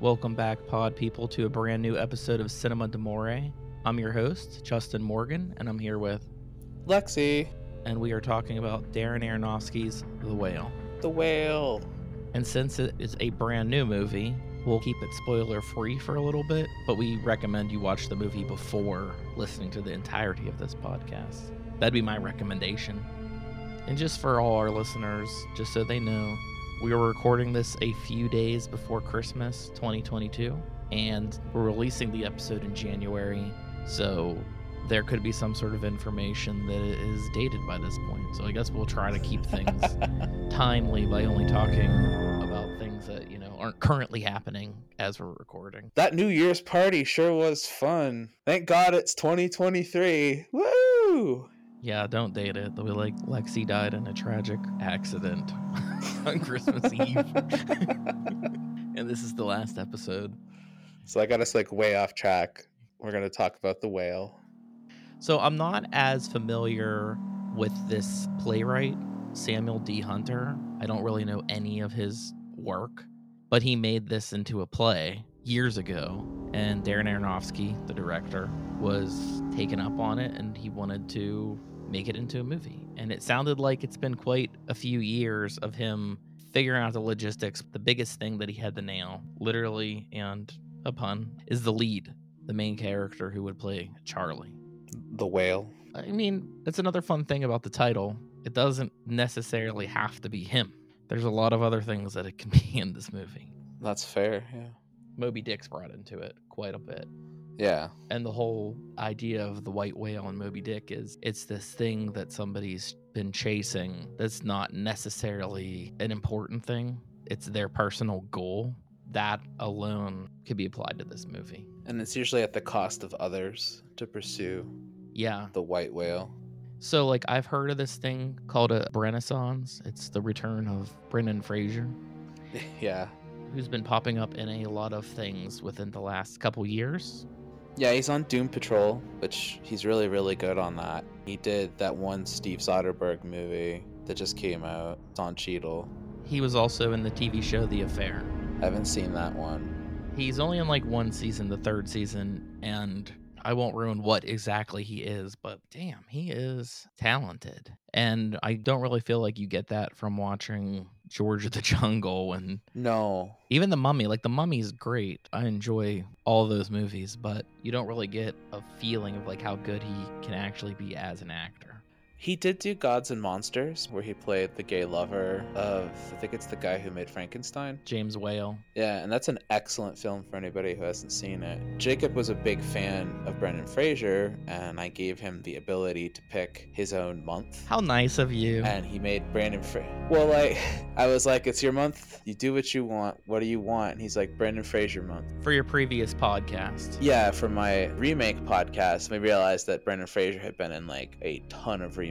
Welcome back, pod people, to a brand new episode of Cinema D'Amore. I'm your host, Justin Morgan, and I'm here with, Lexi, and we are talking about Darren Aronofsky's The Whale. the whale. And since it is a brand new movie, we'll keep it spoiler free for a little bit, but we recommend you watch the movie before listening to the entirety of this podcast. That'd be my recommendation. And just for all our listeners, just so they know, we are recording this a few days before Christmas 2022, and we're releasing the episode in January, so there could be some sort of information that is dated by this point. So I guess we'll try to keep things timely by only talking about things that, you know, aren't currently happening as we're recording. That New Year's party sure was fun. Thank God it's 2023. Woo! Yeah, don't date it. They'll be like, Lexi died in a tragic accident on Christmas Eve. and this is the last episode. So I got us like way off track. We're gonna talk about the whale. So I'm not as familiar with this playwright, Samuel D. Hunter. I don't really know any of his work, but he made this into a play years ago. And Darren Aronofsky, the director, was taken up on it and he wanted to make it into a movie. And it sounded like it's been quite a few years of him figuring out the logistics. The biggest thing that he had to nail, literally and a pun, is the lead, the main character who would play Charlie. The whale. I mean, that's another fun thing about the title. It doesn't necessarily have to be him. There's a lot of other things that it can be in this movie. That's fair. Yeah. Moby Dick's brought into it quite a bit. Yeah. And the whole idea of the white whale in Moby Dick is it's this thing that somebody's been chasing that's not necessarily an important thing. It's their personal goal. That alone could be applied to this movie. And it's usually at the cost of others to pursue Yeah. the white whale. So, like, I've heard of this thing called a Renaissance. It's the return of Brendan Fraser. yeah. Who's been popping up in a lot of things within the last couple years. Yeah, he's on Doom Patrol, which he's really, really good on that. He did that one Steve Soderbergh movie that just came out. It's Don Cheadle. He was also in the TV show The Affair. I haven't seen that one. He's only in like one season, the third season, and I won't ruin what exactly he is, but damn, he is talented. And I don't really feel like you get that from watching George of the Jungle and No. even The Mummy. Like, The Mummy's great. I enjoy all those movies, but you don't really get a feeling of like how good he can actually be as an actor. He did do Gods and Monsters, where he played the gay lover of, I think it's the guy who made Frankenstein. James Whale. Yeah, and that's an excellent film for anybody who hasn't seen it. Jacob was a big fan of Brendan Fraser, and I gave him the ability to pick his own month. How nice of you. And he made Brendan Fra- Well, like, I was like, it's your month. You do what you want. What do you want? And he's like, Brendan Fraser month. for your previous podcast. Yeah, for my remake podcast, we realized that Brendan Fraser had been in like a ton of remakes.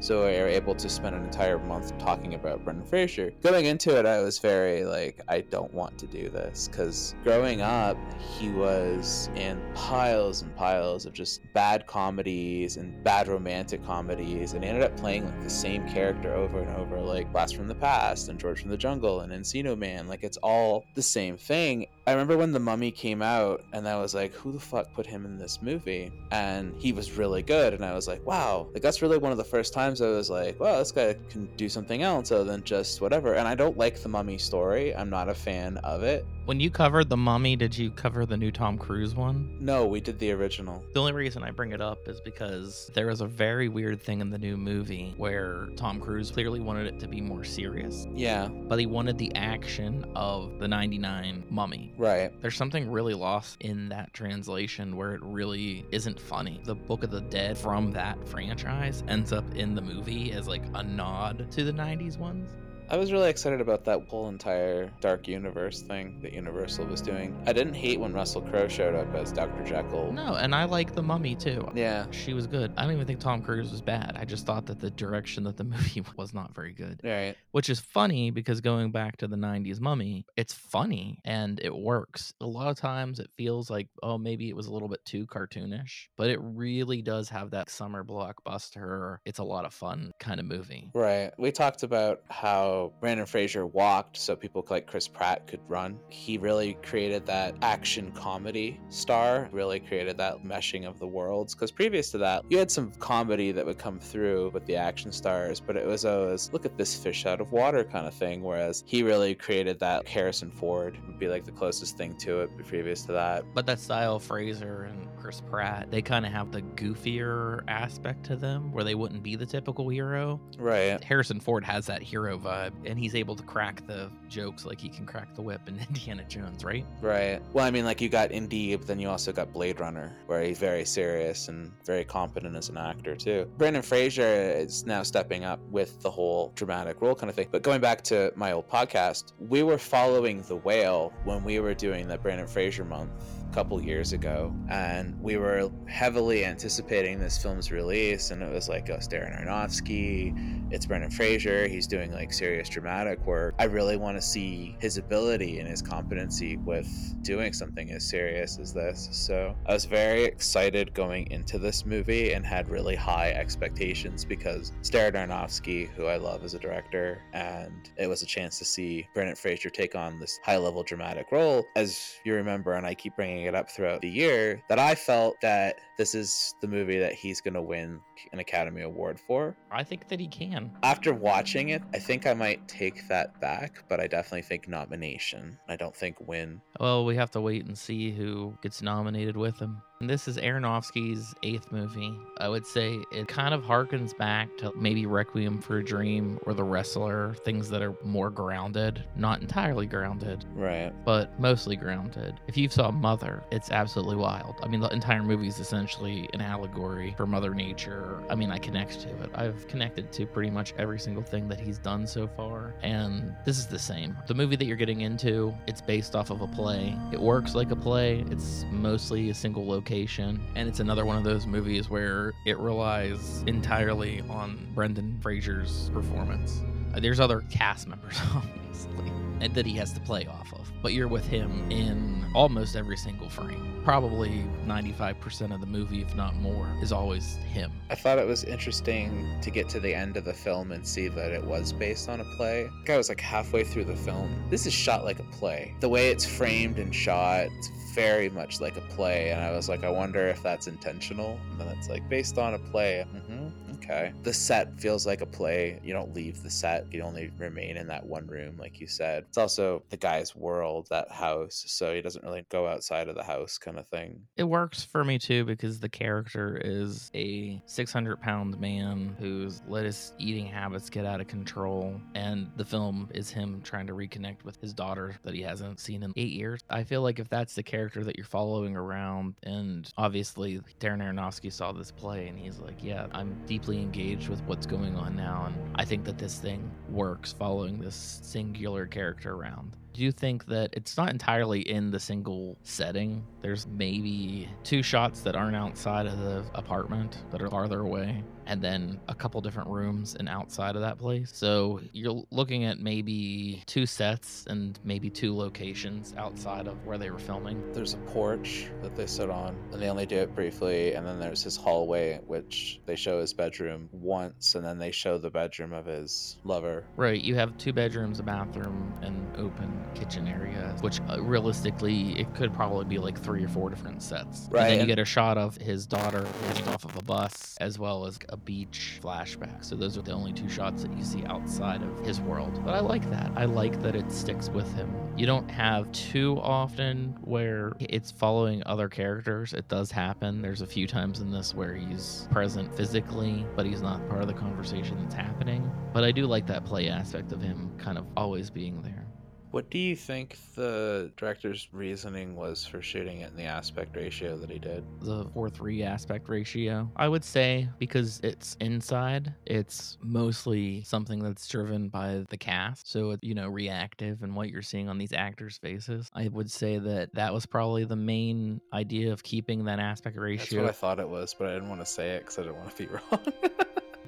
So we were able to spend an entire month talking about Brendan Fraser. Going into it, I was very like, I don't want to do this because growing up, he was in piles and piles of just bad comedies and bad romantic comedies, and he ended up playing like the same character over and over, like Blast from the Past and George from the Jungle and Encino Man. Like it's all the same thing. I remember when The Mummy came out, and I was like, who the fuck put him in this movie? And he was really good, and I was like, wow, like that's really one of the first times I was like, well, this guy can do something else other than just whatever. And I don't like The Mummy story. I'm not a fan of it. When you covered The Mummy, did you cover the new Tom Cruise one? No, we did the original. The only reason I bring it up is because there was a very weird thing in the new movie where Tom Cruise clearly wanted it to be more serious, Yeah, but he wanted the action of the 99 Mummy. Right. There's something really lost in that translation where it really isn't funny. The Book of the Dead from that franchise ends up in the movie as like a nod to the 90s ones. I was really excited about that whole entire Dark Universe thing that Universal was doing. I didn't hate when Russell Crowe showed up as Dr. Jekyll. No, and I like the Mummy too. Yeah, She was good. I don't even think Tom Cruise was bad. I just thought that the direction that the movie was not very good. right. Which is funny because going back to the 90s Mummy, it's funny and it works. A lot of times it feels like, oh, maybe it was a little bit too cartoonish, but it really does have that summer blockbuster, it's a lot of fun kind of movie. Right. We talked about how how Brendan Fraser walked so people like Chris Pratt could run. He really created that action comedy star, really created that meshing of the worlds. Because previous to that, you had some comedy that would come through with the action stars, but it was always look at this fish out of water kind of thing. Whereas he really created that Harrison Ford would be like the closest thing to it previous to that. But that style Fraser and Chris Pratt, they kind of have the goofier aspect to them where they wouldn't be the typical hero. Right. Harrison Ford has that hero vibe and he's able to crack the jokes like he can crack the whip in Indiana Jones, right? Right. Well, I mean, like you got Indy, but then you also got Blade Runner, where he's very serious and very competent as an actor too. Brendan Fraser is now stepping up with the whole dramatic role kind of thing. But going back to my old podcast, we were following The Whale when we were doing the Brendan Fraser month couple years ago, and we were heavily anticipating this film's release, and it was like, oh, Darren Aronofsky, it's Brendan Fraser, he's doing like serious dramatic work. I really want to see his ability and his competency with doing something as serious as this. So I was very excited going into this movie and had really high expectations because Darren Aronofsky, who I love as a director, and it was a chance to see Brendan Fraser take on this high level dramatic role. As you remember, and I keep bringing it up throughout the year, that I felt that this is the movie that he's going to win an Academy Award for. I think that he can. After watching it, I think I might take that back, but I definitely think nomination. I don't think win. Well, we have to wait and see who gets nominated with him. And this is Aronofsky's eighth movie. I would say it kind of harkens back to maybe Requiem for a Dream or The Wrestler, things that are more grounded, not entirely grounded, Right. but mostly grounded. If you saw Mother, it's absolutely wild. I mean, the entire movie is essentially an allegory for Mother Nature. I mean, I connect to it. I've connected to pretty much every single thing that he's done so far, and this is the same. The movie that you're getting into, it's based off of a play. It works like a play. It's mostly a single location, and it's another one of those movies where it relies entirely on Brendan Fraser's performance. Uh, There's other cast members, obviously, that he has to play off of, but you're with him in almost every single frame. Probably 95% of the movie, if not more, is always him. I thought it was interesting to get to the end of the film and see that it was based on a play. I I was like halfway through the film. This is shot like a play. The way it's framed and shot, it's very much like a play. And I was like, I wonder if that's intentional. And then it's like based on a play. hmm Okay. The set feels like a play. You don't leave the set. You only remain in that one room, like you said. It's also the guy's world, that house. So he doesn't really go outside of the house, kind of thing. It works for me too because the character is a 600 pound man whose let his eating habits get out of control. And the film is him trying to reconnect with his daughter that he hasn't seen in eight years. I feel like if that's the character that you're following around, and obviously Darren Aronofsky saw this play and he's like, yeah, I'm deeply engaged with what's going on now. And I think that this thing works following this singular character around. Do you think that it's not entirely in the single setting? There's maybe two shots that aren't outside of the apartment that are farther away, and then a couple different rooms and outside of that place. So you're looking at maybe two sets and maybe two locations outside of where they were filming. There's a porch that they sit on, and they only do it briefly. And then there's his hallway, which they show his bedroom once, and then they show the bedroom of his lover. Right, you have two bedrooms, a bathroom, and open kitchen area, which uh, realistically it could probably be like three or four different sets. And Right, then you get a shot of his daughter getting off of a bus, as well as a beach flashback. So those are the only two shots that you see outside of his world. But I like that. I like that it sticks with him. You don't have too often where it's following other characters. It does happen. There's a few times in this where he's present physically, but he's not part of the conversation that's happening. But I do like that play aspect of him kind of always being there. What do you think the director's reasoning was for shooting it in the aspect ratio that he did? the 4 3 aspect ratio. I would say because it's inside, it's mostly something that's driven by the cast. So, it's, you know, reactive and what you're seeing on these actors' faces. I would say that that was probably the main idea of keeping that aspect ratio. That's what I thought it was, but I didn't want to say it because I didn't want to be wrong.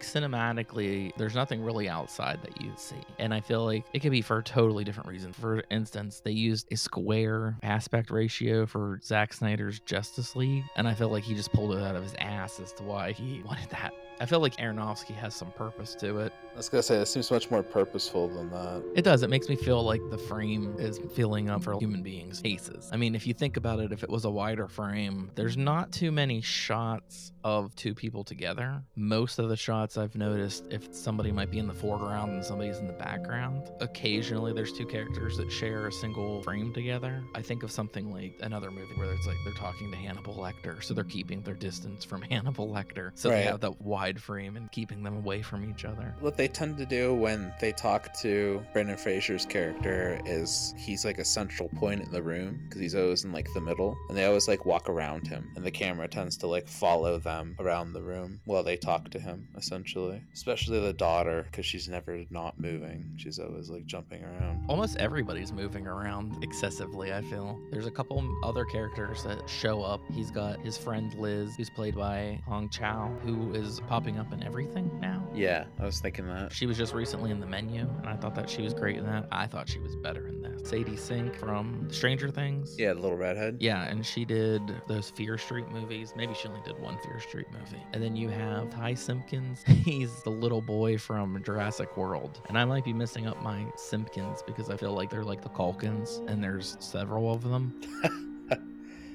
Cinematically there's nothing really outside that you see. And i feel like it could be for a totally different reason. For instance they used a square aspect ratio for Zack snyder's justice league and i feel like he just pulled it out of his ass as to why he wanted that I feel like Aronofsky has some purpose to it. I was gonna say it seems much more purposeful than that. It does. It makes me feel like the frame is filling up for human beings' faces. I mean, if you think about it, if it was a wider frame, there's not too many shots of two people together. Most of the shots I've noticed, if somebody might be in the foreground and somebody's in the background, occasionally there's two characters that share a single frame together. I think of something like another movie where it's like they're talking to Hannibal Lecter, so they're keeping their distance from Hannibal Lecter. So they have that wide frame and keeping them away from each other. What they tend to do when they talk to Brendan Fraser's character is he's like a central point in the room because he's always in like the middle, and they always like walk around him, and the camera tends to like follow them around the room while they talk to him, essentially. Especially the daughter because she's never not moving; she's always like jumping around. almost everybody's moving around excessively i feel there's a couple other characters that show up he's got his friend liz who's played by Hong Chau who is popping up in everything now Yeah, I was thinking that. she was just recently in the menu and i thought that she was great in that i thought she was better in that. sadie sink from stranger things Yeah, the little redhead. yeah, and she did those Fear Street movies. Maybe she only did one Fear Street movie. And then you have Ty Simpkins. He's the little boy from Jurassic World. And I might be missing up my Simpkins because I feel like they're like the Culkins, and there's several of them.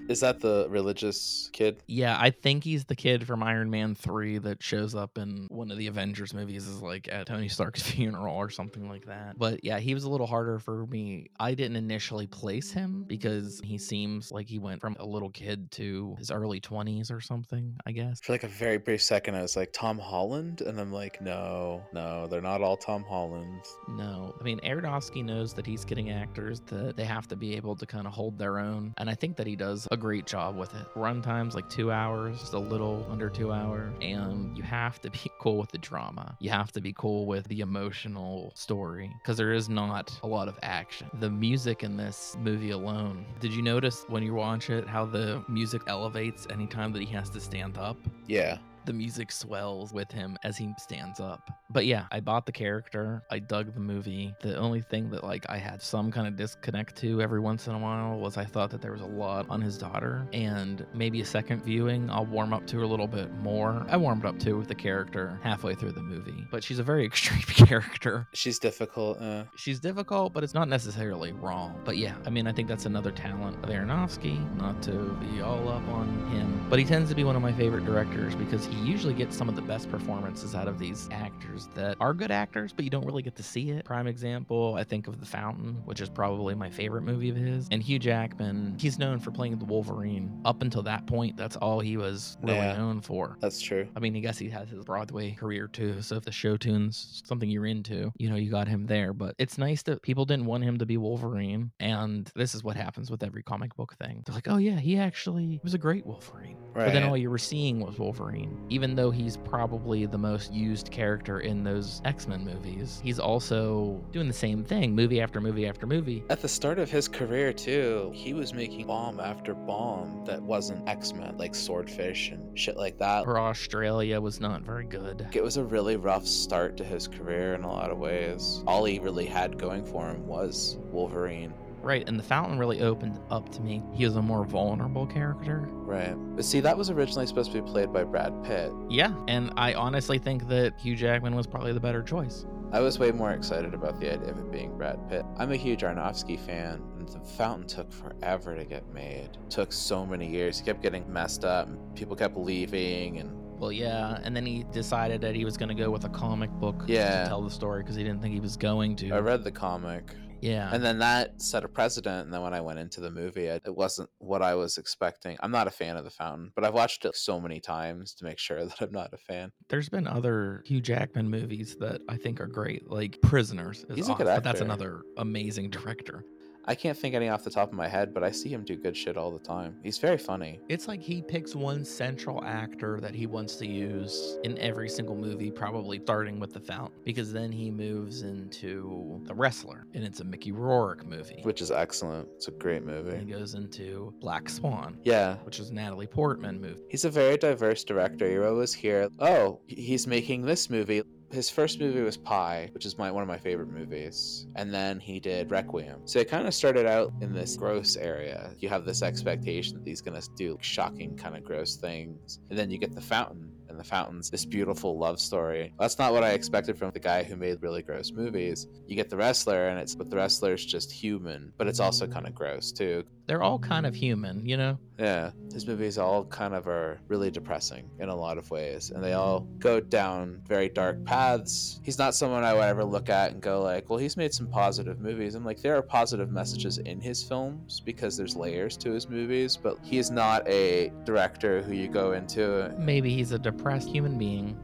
Is that the religious kid? Yeah, I think he's the kid from Iron Man 3 that shows up in one of the Avengers movies is like at Tony Stark's funeral or something like that. But yeah, he was a little harder for me. I didn't initially place him because he seems like he went from a little kid to his early 20s or something, I guess. For like a very brief second, I was like Tom Holland, and I'm like, no, no, they're not all Tom Holland. No. I mean, Aronofsky knows that he's getting actors that they have to be able to kind of hold their own. And I think that he does a great job with it. Run times like two hours, just a little under two hours. And you have to be cool with the drama. You have to be cool with the emotional story because there is not a lot of action. The music in this movie alone, did you notice when you watch it how the music elevates anytime that he has to stand up? Yeah, the music swells with him as he stands up. But yeah, I bought the character. I dug the movie. The only thing that like I had some kind of disconnect to every once in a while was I thought that there was a lot on his daughter and maybe a second viewing I'll warm up to her a little bit more. I warmed up to with the character halfway through the movie, but she's a very extreme character. she's difficult. Uh, She's difficult, but it's not necessarily wrong. But yeah, I mean, I think that's another talent of Aronofsky, not to be all up on him. But he tends to be one of my favorite directors because he usually get some of the best performances out of these actors that are good actors, but you don't really get to see it. Prime example, I think of The Fountain, which is probably my favorite movie of his. And Hugh Jackman, he's known for playing the Wolverine. Up until that point, that's all he was really Yeah. known for. that's true. I mean, I guess he has his Broadway career too. So if the show tune's something you're into, you know, you got him there. But it's nice that people didn't want him to be Wolverine. And this is what happens with every comic book thing. They're like, oh, yeah, he actually was a great Wolverine. But then all you were seeing was Wolverine. Even though he's probably the most used character in those X Men movies, he's also doing the same thing movie after movie after movie. At the start of his career, too, he was making bomb after bomb that wasn't X Men, like Swordfish and shit like that. For Australia was not very good. It was a really rough start to his career in a lot of ways. All he really had going for him was Wolverine. Right, and the fountain really opened up to me. He was a more vulnerable character. Right. But see, that was originally supposed to be played by Brad Pitt. Yeah, and I honestly think that Hugh Jackman was probably the better choice. I was way more excited about the idea of it being Brad Pitt. I'm a huge Aronofsky fan, and The Fountain took forever to get made. took so many years. He kept getting messed up, and people kept leaving, and Well, yeah, and then he decided that he was going to go with a comic book Yeah. to tell the story because he didn't think he was going to. I read the comic. Yeah. And then that set a precedent. And then when I went into the movie, it wasn't what I was expecting. I'm not a fan of The Fountain, but I've watched it so many times to make sure that I'm not a fan. There's been other Hugh Jackman movies that I think are great, like Prisoners. Is He's a good awesome, But that's another amazing director. I can't think any off the top of my head, but I see him do good shit all the time. He's very funny. It's like he picks one central actor that he wants to use in every single movie, probably starting with The Fountain, because then he moves into The Wrestler, and it's a Mickey Rourke movie. Which is excellent. It's a great movie. And he goes into Black Swan, Yeah, which is a Natalie Portman movie. He's a very diverse director. You always hear, oh, he's making this movie. His first movie was Pi, which is my one of my favorite movies, and then he did Requiem. So it kind of started out in this gross area. You have this expectation that he's gonna do shocking, kind of gross things, and then you get The Fountain, and The Fountain's this beautiful love story. That's not what I expected from the guy who made really gross movies. You get The Wrestler, and it's but The Wrestler's just human, but it's also kind of gross too. They're all kind of human, you know? Yeah, his movies all kind of are really depressing in a lot of ways, and they all go down very dark paths. He's not someone I would ever look at and go like, "Well, he's made some positive movies." I'm like, there are positive messages in his films because there's layers to his movies, but he is not a director who you go into. Maybe he's a depressed human being.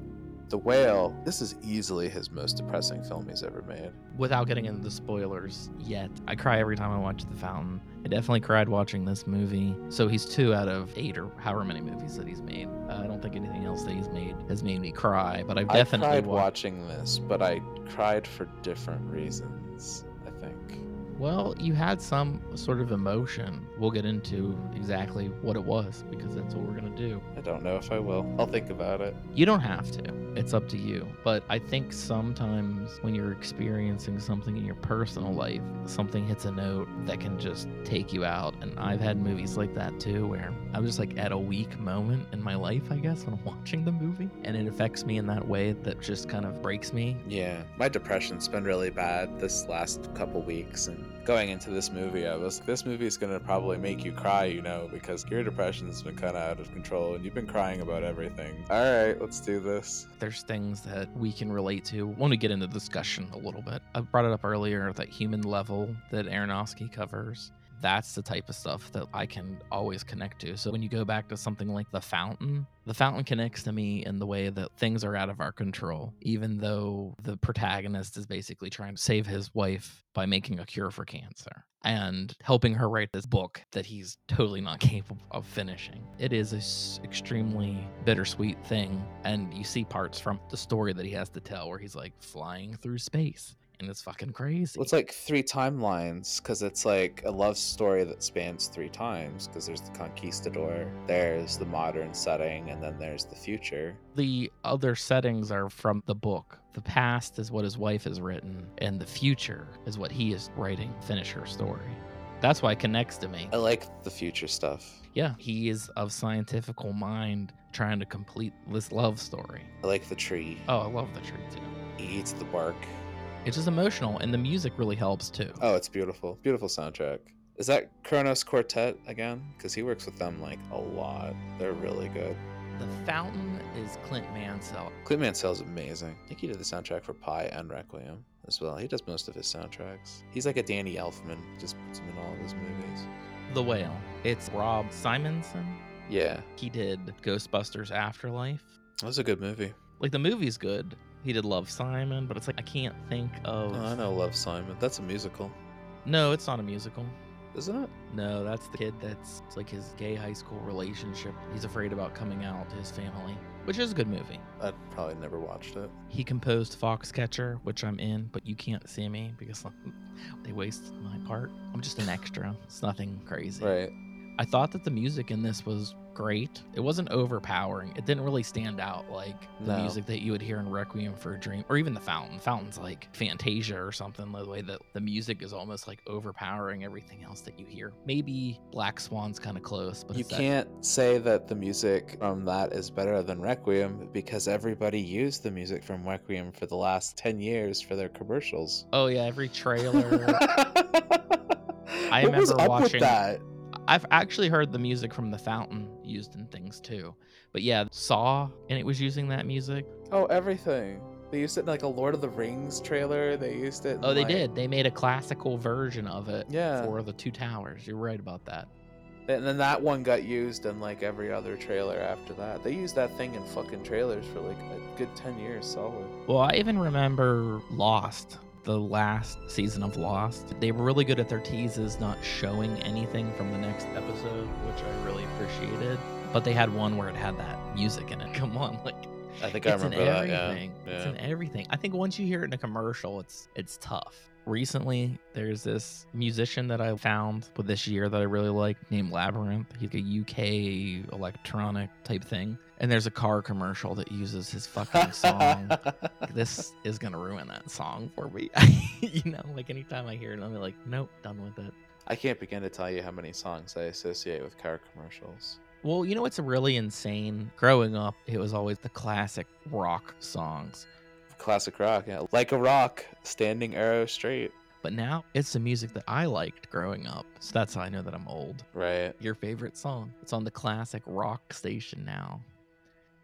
The Whale. This is easily his most depressing film he's ever made. Without getting into the spoilers yet, I cry every time I watch The Fountain. I definitely cried watching this movie. So he's two out of eight or however many movies that he's made. Uh, I don't think anything else that he's made has made me cry, but I've definitely I cried wa- watching this, but I cried for different reasons. Well, you had some sort of emotion. We'll get into exactly what it was because that's what we're going to do. I don't know if I will. I'll think about it. You don't have to. It's up to you. But I think sometimes when you're experiencing something in your personal life, something hits a note that can just take you out. And I've had movies like that too, where I'm just like at a weak moment in my life, I guess, when I'm watching the movie. And it affects me in that way that just kind of breaks me. Yeah, my depression's been really bad this last couple weeks, and going into this movie, I was this movie is gonna probably make you cry, you know, because your depression's been kind of out of control, and you've been crying about everything. All right, let's do this. There's things that we can relate to when we get into the discussion a little bit. I brought it up earlier that human level that Aronofsky covers. That's the type of stuff that I can always connect to. So when you go back to something like The Fountain, The Fountain connects to me in the way that things are out of our control, even though the protagonist is basically trying to save his wife by making a cure for cancer and helping her write this book that he's totally not capable of finishing. It is a s- extremely bittersweet thing, and you see parts from the story that he has to tell where he's like flying through space. And it's fucking crazy. Well, it's like three timelines because it's like a love story that spans three times because there's the conquistador, there's the modern setting, and then there's the future. the other settings are from the book. The past is what his wife has written, and the future is what he is writing. Finish her story. That's why it connects to me. I like the future stuff. Yeah, he is of scientifical mind trying to complete this love story. I like the tree. Oh, I love the tree too. He eats the bark. It's just emotional, and the music really helps too. Oh, it's beautiful. Beautiful soundtrack. Is that Kronos Quartet again? Because he works with them like a lot. They're really good. The Fountain is Clint Mansell. Clint Mansell's amazing. I think he did the soundtrack for Pi and Requiem as well. He does most of his soundtracks. He's like a Danny Elfman. Just puts him in all of his movies. The Whale. It's Rob Simonsen. Yeah, He did Ghostbusters Afterlife. that was a good movie. Like the movie's good. He did Love Simon, but it's like I can't think of. Oh, I know Love Simon. That's a musical, No, it's not a musical. isn't it? No, that's the kid that's it's like his gay high school relationship. He's afraid about coming out to his family, which is a good movie. I probably never watched it. He composed Foxcatcher, which I'm in, but you can't see me because they wasted my part. I'm just an extra. It's nothing crazy. Right. I thought that the music in this was great. It wasn't overpowering. It didn't really stand out like the No. music that you would hear in Requiem for a Dream or even the Fountain. Fountain's like Fantasia or something, the way that the music is almost like overpowering everything else that you hear. Maybe Black Swan's kind of close, but you can't say that the music from that is better than Requiem because everybody used the music from Requiem for the last 10 years for their commercials. Oh yeah, every trailer. I what was remember up watching- with that? I've actually heard the music from the Fountain used in things too. But yeah, Saw and it was using that music. Oh, everything. They used it in like a Lord of the Rings trailer. They used it. Oh, they like- did. They made a classical version of it Yeah. for the Two Towers. You're right about that. And then that one got used in like every other trailer after that. They used that thing in fucking trailers for like a good 10 years solid. Well, I even remember Lost, the last season of Lost. They were really good at their teases, not showing anything from the next episode, which I really appreciated. But they had one where it had that music in it. Come on, like I think I it's in remember that. Yeah. everything. It's Yeah. in everything. I think once you hear it in a commercial, it's it's tough. Recently, there's this musician that I found with this year that I really like named Labrinth. He's a UK electronic type thing. And there's a car commercial that uses his fucking song. this is gonna ruin that song for me. you know, like anytime I hear it, I'm like, nope, done with it. I can't begin to tell you how many songs I associate with car commercials. Well, you know what's really insane? Growing up, it was always the classic rock songs. Classic rock, yeah. Like a rock, standing arrow straight. But now it's the music that I liked growing up. So that's how I know that I'm old. Right. Your favorite song. It's on the classic rock station now.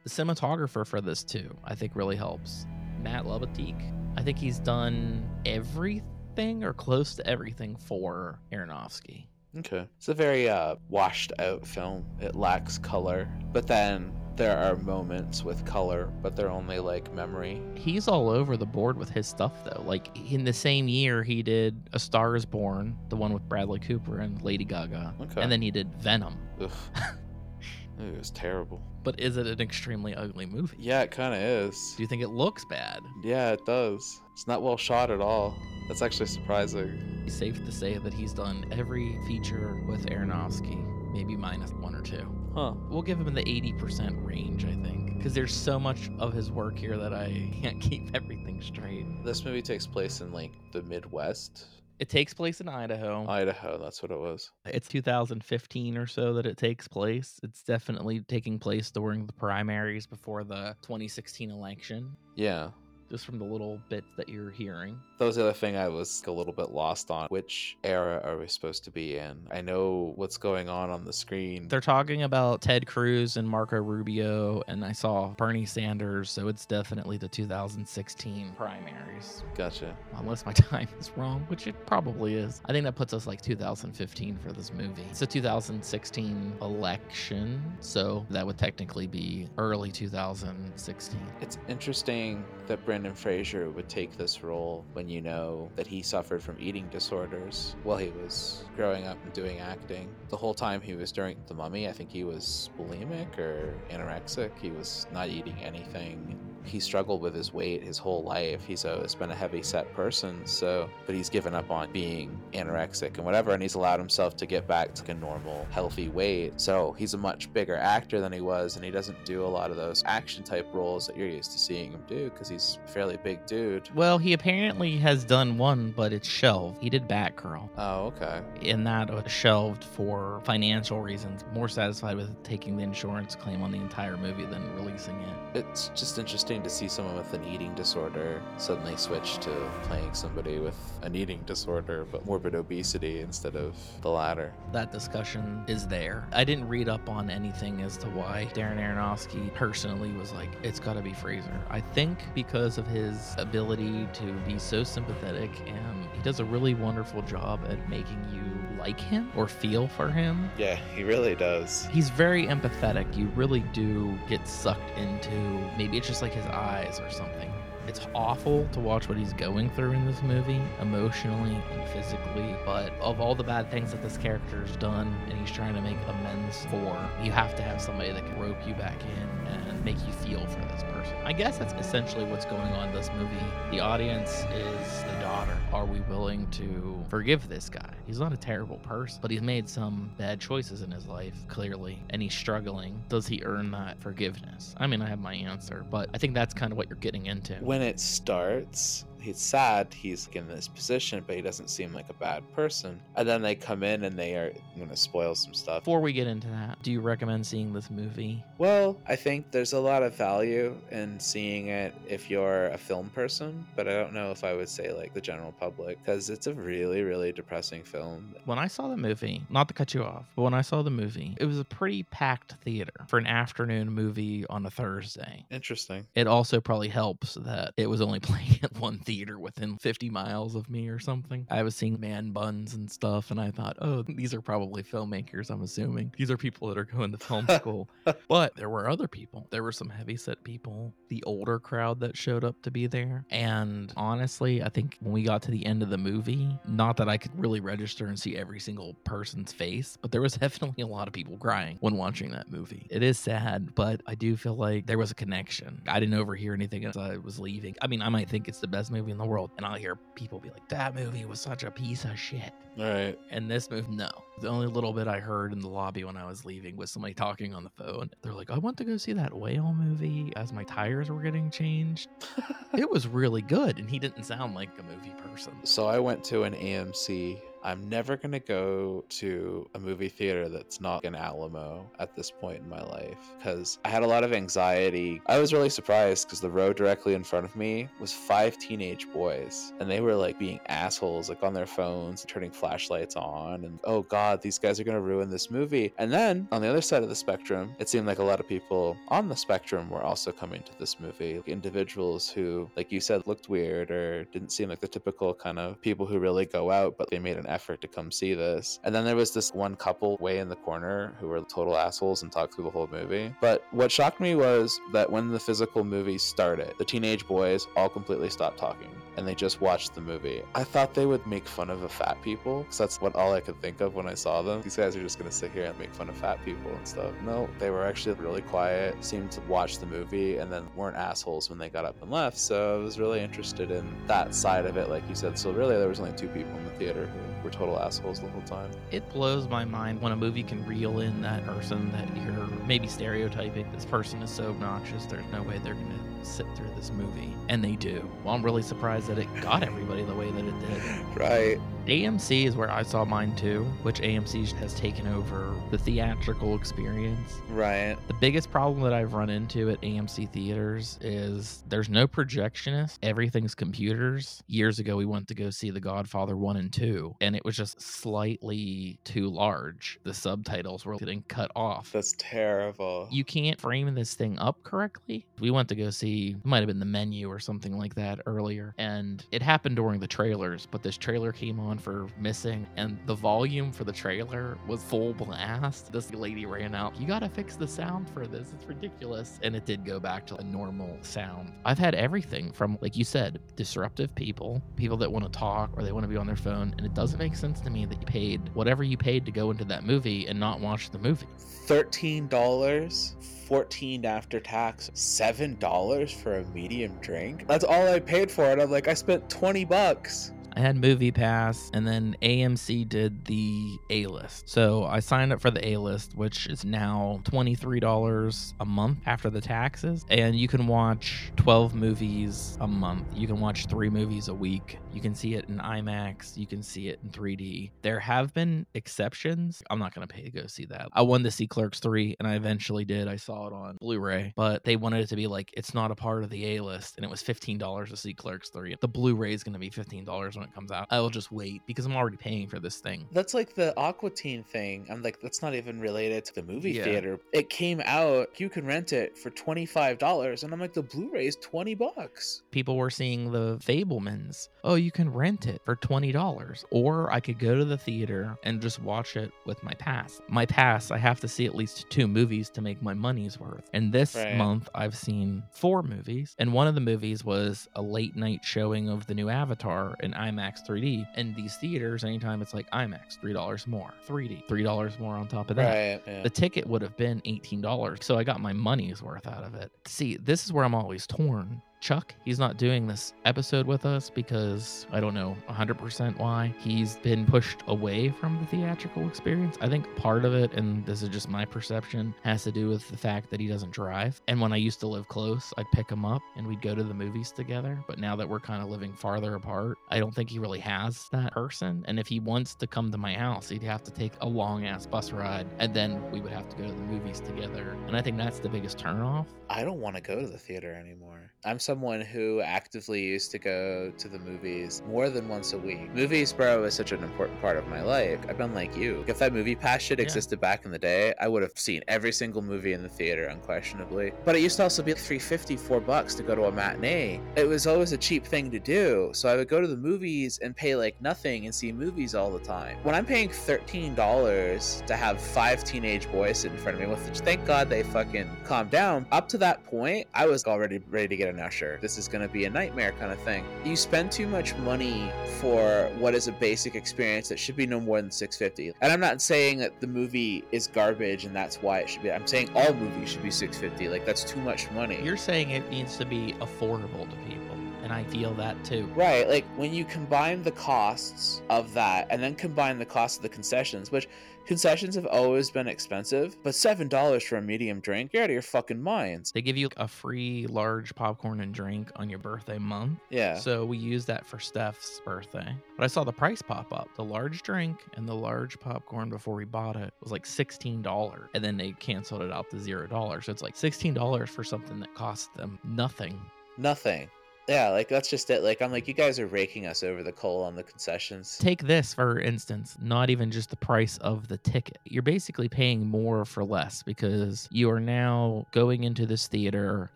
The cinematographer for this too, I think really helps. Matt Libatique. I think he's done everything or close to everything for Aronofsky. Okay. It's a very uh, washed out film. It lacks color, but then there are moments with color, but they're only like memory. He's all over the board with his stuff though. Like in the same year he did A Star is Born, the one with Bradley Cooper and Lady Gaga. Okay. And then he did Venom. Ugh. it was terrible. But is it an extremely ugly movie? Yeah, it kind of is. Do you think it looks bad? Yeah, it does. It's not well shot at all. That's actually surprising. It's safe to say that he's done every feature with Aronofsky, maybe minus one or two. Huh. We'll give him the 80% range, I think, because there's so much of his work here that I can't keep everything straight. This movie takes place in like the Midwest. It takes place in Idaho. Idaho, that's what it was. It's 2015 or so that it takes place. It's definitely taking place during the primaries before the 2016 election, Yeah. Just from the little bits that you're hearing. That was the other thing I was a little bit lost on. Which era are we supposed to be in? I know what's going on on the screen. They're talking about Ted Cruz and Marco Rubio, and I saw Bernie Sanders, so it's definitely the 2016 primaries. Gotcha. Unless my time is wrong, which it probably is. I think that puts us like 2015 for this movie. It's a 2016 election, so that would technically be early 2016. It's interesting that Brendan Fraser would take this role when you know that he suffered from eating disorders while he was growing up and doing acting. The whole time he was during The Mummy, I think he was bulimic or anorexic. He was not eating anything. He struggled with his weight his whole life. He's always been a heavy set person, so but he's given up on being anorexic and whatever, and he's allowed himself to get back to a normal, healthy weight. So he's a much bigger actor than he was, and he doesn't do a lot of those action type roles that you're used to seeing him do because he's a fairly big dude. Well, he apparently has done one, but it's shelved. He did Batgirl. Oh, okay. and that was shelved for financial reasons. More satisfied with taking the insurance claim on the entire movie than releasing it. It's just interesting to see someone with an eating disorder suddenly switch to playing somebody with an eating disorder but morbid obesity instead of the latter. That discussion is there. I didn't read up on anything as to why Darren Aronofsky personally was like, it's got to be Fraser. I think because of his ability to be so sympathetic and he does a really wonderful job at making you like him or feel for him. Yeah, he really does. He's very empathetic. You really do get sucked into maybe it's just like his eyes or something. It's awful to watch what he's going through in this movie, emotionally and physically. But of all the bad things that this character's done and he's trying to make amends for, you have to have somebody that can rope you back in and make you feel for this person. I guess that's essentially what's going on in this movie. The audience is the daughter. Are we willing to forgive this guy? He's not a terrible person, but he's made some bad choices in his life, clearly, and he's struggling. Does he earn that forgiveness? I mean, I have my answer, but I think that's kind of what you're getting into. When it starts, he's sad he's in this position, but he doesn't seem like a bad person. And then they come in and they are going to spoil some stuff. Before we get into that, do you recommend seeing this movie? Well, I think there's a lot of value in seeing it if you're a film person, but I don't know if I would say like the general public because it's a really, really depressing film. When I saw the movie, not to cut you off, but when I saw the movie, it was a pretty packed theater for an afternoon movie on a Thursday. Interesting. It also probably helps that it was only playing at one theater within 50 miles of me or something. I was seeing man buns and stuff, and I thought, oh, these are probably filmmakers, I'm assuming. These are people that are going to film school. but there were other people. There were some heavy set people, the older crowd that showed up to be there. And honestly, I think when we got to the end of the movie, not that I could really register and see every single person's face, but there was definitely a lot of people crying when watching that movie. It is sad, but I do feel like there was a connection. I didn't overhear anything as I was leaving. I mean, I might think it's the best movie in the world, and I'll hear people be like, that movie was such a piece of shit. All right. And this movie, no. The only little bit I heard in the lobby when I was leaving was somebody talking on the phone. They're like, I want to go see that whale movie as my tires were getting changed. it was really good. And he didn't sound like a movie person. So I went to an AMC I'm never going to go to a movie theater that's not an Alamo at this point in my life because I had a lot of anxiety. I was really surprised because the row directly in front of me was five teenage boys and they were like being assholes, like on their phones, turning flashlights on, and oh god, these guys are going to ruin this movie. And then on the other side of the spectrum, it seemed like a lot of people on the spectrum were also coming to this movie. Individuals who, like you said, looked weird or didn't seem like the typical kind of people who really go out, but they made an effort to come see this. And then there was this one couple way in the corner who were total assholes and talked through the whole movie. But what shocked me was that when the physical movie started, the teenage boys all completely stopped talking and they just watched the movie. I thought they would make fun of the fat people because that's what all I could think of when I saw them. These guys are just gonna sit here and make fun of fat people and stuff. No, they were actually really quiet, seemed to watch the movie, and then weren't assholes when they got up and left. So I was really interested in that side of it, like you said. So really, there was only two people in the theater who were total assholes the whole time. It blows my mind when a movie can reel in that person that you're maybe stereotyping. This person is so obnoxious, there's no way they're gonna sit through this movie. And they do. Well, I'm really surprised that it got everybody the way that it did. Right. AMC is where I saw mine too, which AMC has taken over the theatrical experience. Right. The biggest problem that I've run into at AMC theaters is there's no projectionist. Everything's computers. Years ago, we went to go see The Godfather 1 and 2, and it was just slightly too large. The subtitles were getting cut off. That's terrible. You can't frame this thing up correctly. We went to go see, might have been the menu or something like that earlier, and it happened during the trailers, but this trailer came on for missing, and the volume for the trailer was full blast. This lady ran out, You gotta fix the sound for this. It's ridiculous. And it did go back to a normal sound. I've had everything from, like you said, disruptive people, people that want to talk or they want to be on their phone, and it doesn't make sense to me that you paid whatever you paid to go into that movie and not watch the movie. Thirteen dollars, fourteen after tax, seven dollars for a medium drink. That's all I paid for it. I'm like, I spent twenty bucks. I had Movie Pass, and then AMC did the A list. So I signed up for the A list, which is now $23 a month after the taxes. And you can watch 12 movies a month. You can watch three movies a week. You can see it in IMAX. You can see it in 3D. There have been exceptions. I'm not going to pay to go see that. I wanted to see Clerks 3, and I eventually did. I saw it on Blu ray, but they wanted it to be like, it's not a part of the A list, and it was $15 to see Clerks 3. The Blu ray is going to be $15 when it comes out. I will just wait because I'm already paying for this thing. That's like the Aqua Teen thing. I'm like, that's not even related to the movie Yeah. theater. It came out, you can rent it for $25. And I'm like, the Blu ray is 20 bucks. People were seeing the Fabelmans. Oh, you can rent it for $20. Or I could go to the theater and just watch it with my pass. My pass, I have to see at least two movies to make my money's worth. And this Right. month, I've seen four movies. And one of the movies was a late night showing of the new Avatar in IMAX 3D. And these theaters, anytime it's like IMAX, $3 more, 3D, $3 more on top of that. Right. Yeah. The ticket would have been $18, so I got my money's worth out of it. See, this is where I'm always torn. Chuck, he's not doing this episode with us because I don't know 100% why. He's been pushed away from the theatrical experience. I think part of it, and this is just my perception, has to do with the fact that he doesn't drive. And when I used to live close, I'd pick him up and we'd go to the movies together. But now that we're kind of living farther apart, I don't think he really has that person. And if he wants to come to my house, he'd have to take a long ass bus ride and then we would have to go to the movies together. And I think that's the biggest turnoff. I don't want to go to the theater anymore. I'm someone who actively used to go to the movies more than once a week. Movies, bro, is such an important part of my life. I've been like you. If that movie pass shit Yeah. existed back in the day, I would have seen every single movie in the theater, unquestionably. But it used to also be 350, four bucks to go to a matinee. It was always a cheap thing to do. So I would go to the movies and pay like nothing and see movies all the time. When I'm paying $13 to have five teenage boys sit in front of me, which thank God they fucking calmed down. Up to that point, I was already ready to get an usher. This is gonna be a nightmare kind of thing. You spend too much money for what is a basic experience that should be no more than 650. And I'm not saying that the movie is garbage and that's why it should be. I'm saying all movies should be 650. Like that's too much money. You're saying it needs to be affordable to people. And I feel that too. Right, like when you combine the costs of that and then combine the cost of the concessions, which concessions have always been expensive, but seven dollars for a medium drink, you're out of your fucking minds. They give you a free large popcorn and drink on your birthday month. Yeah. So we used that for Steph's birthday. But I saw the price pop up. The large drink and the large popcorn before we bought it was like $16. And then they canceled it out to $0. So it's like $16 for something that cost them nothing. Nothing. Yeah, like that's just it. Like I'm like, you guys are raking us over the coal on the concessions. Take this for instance, not even just the price of the ticket. You're basically paying more for less because you are now going into this theater,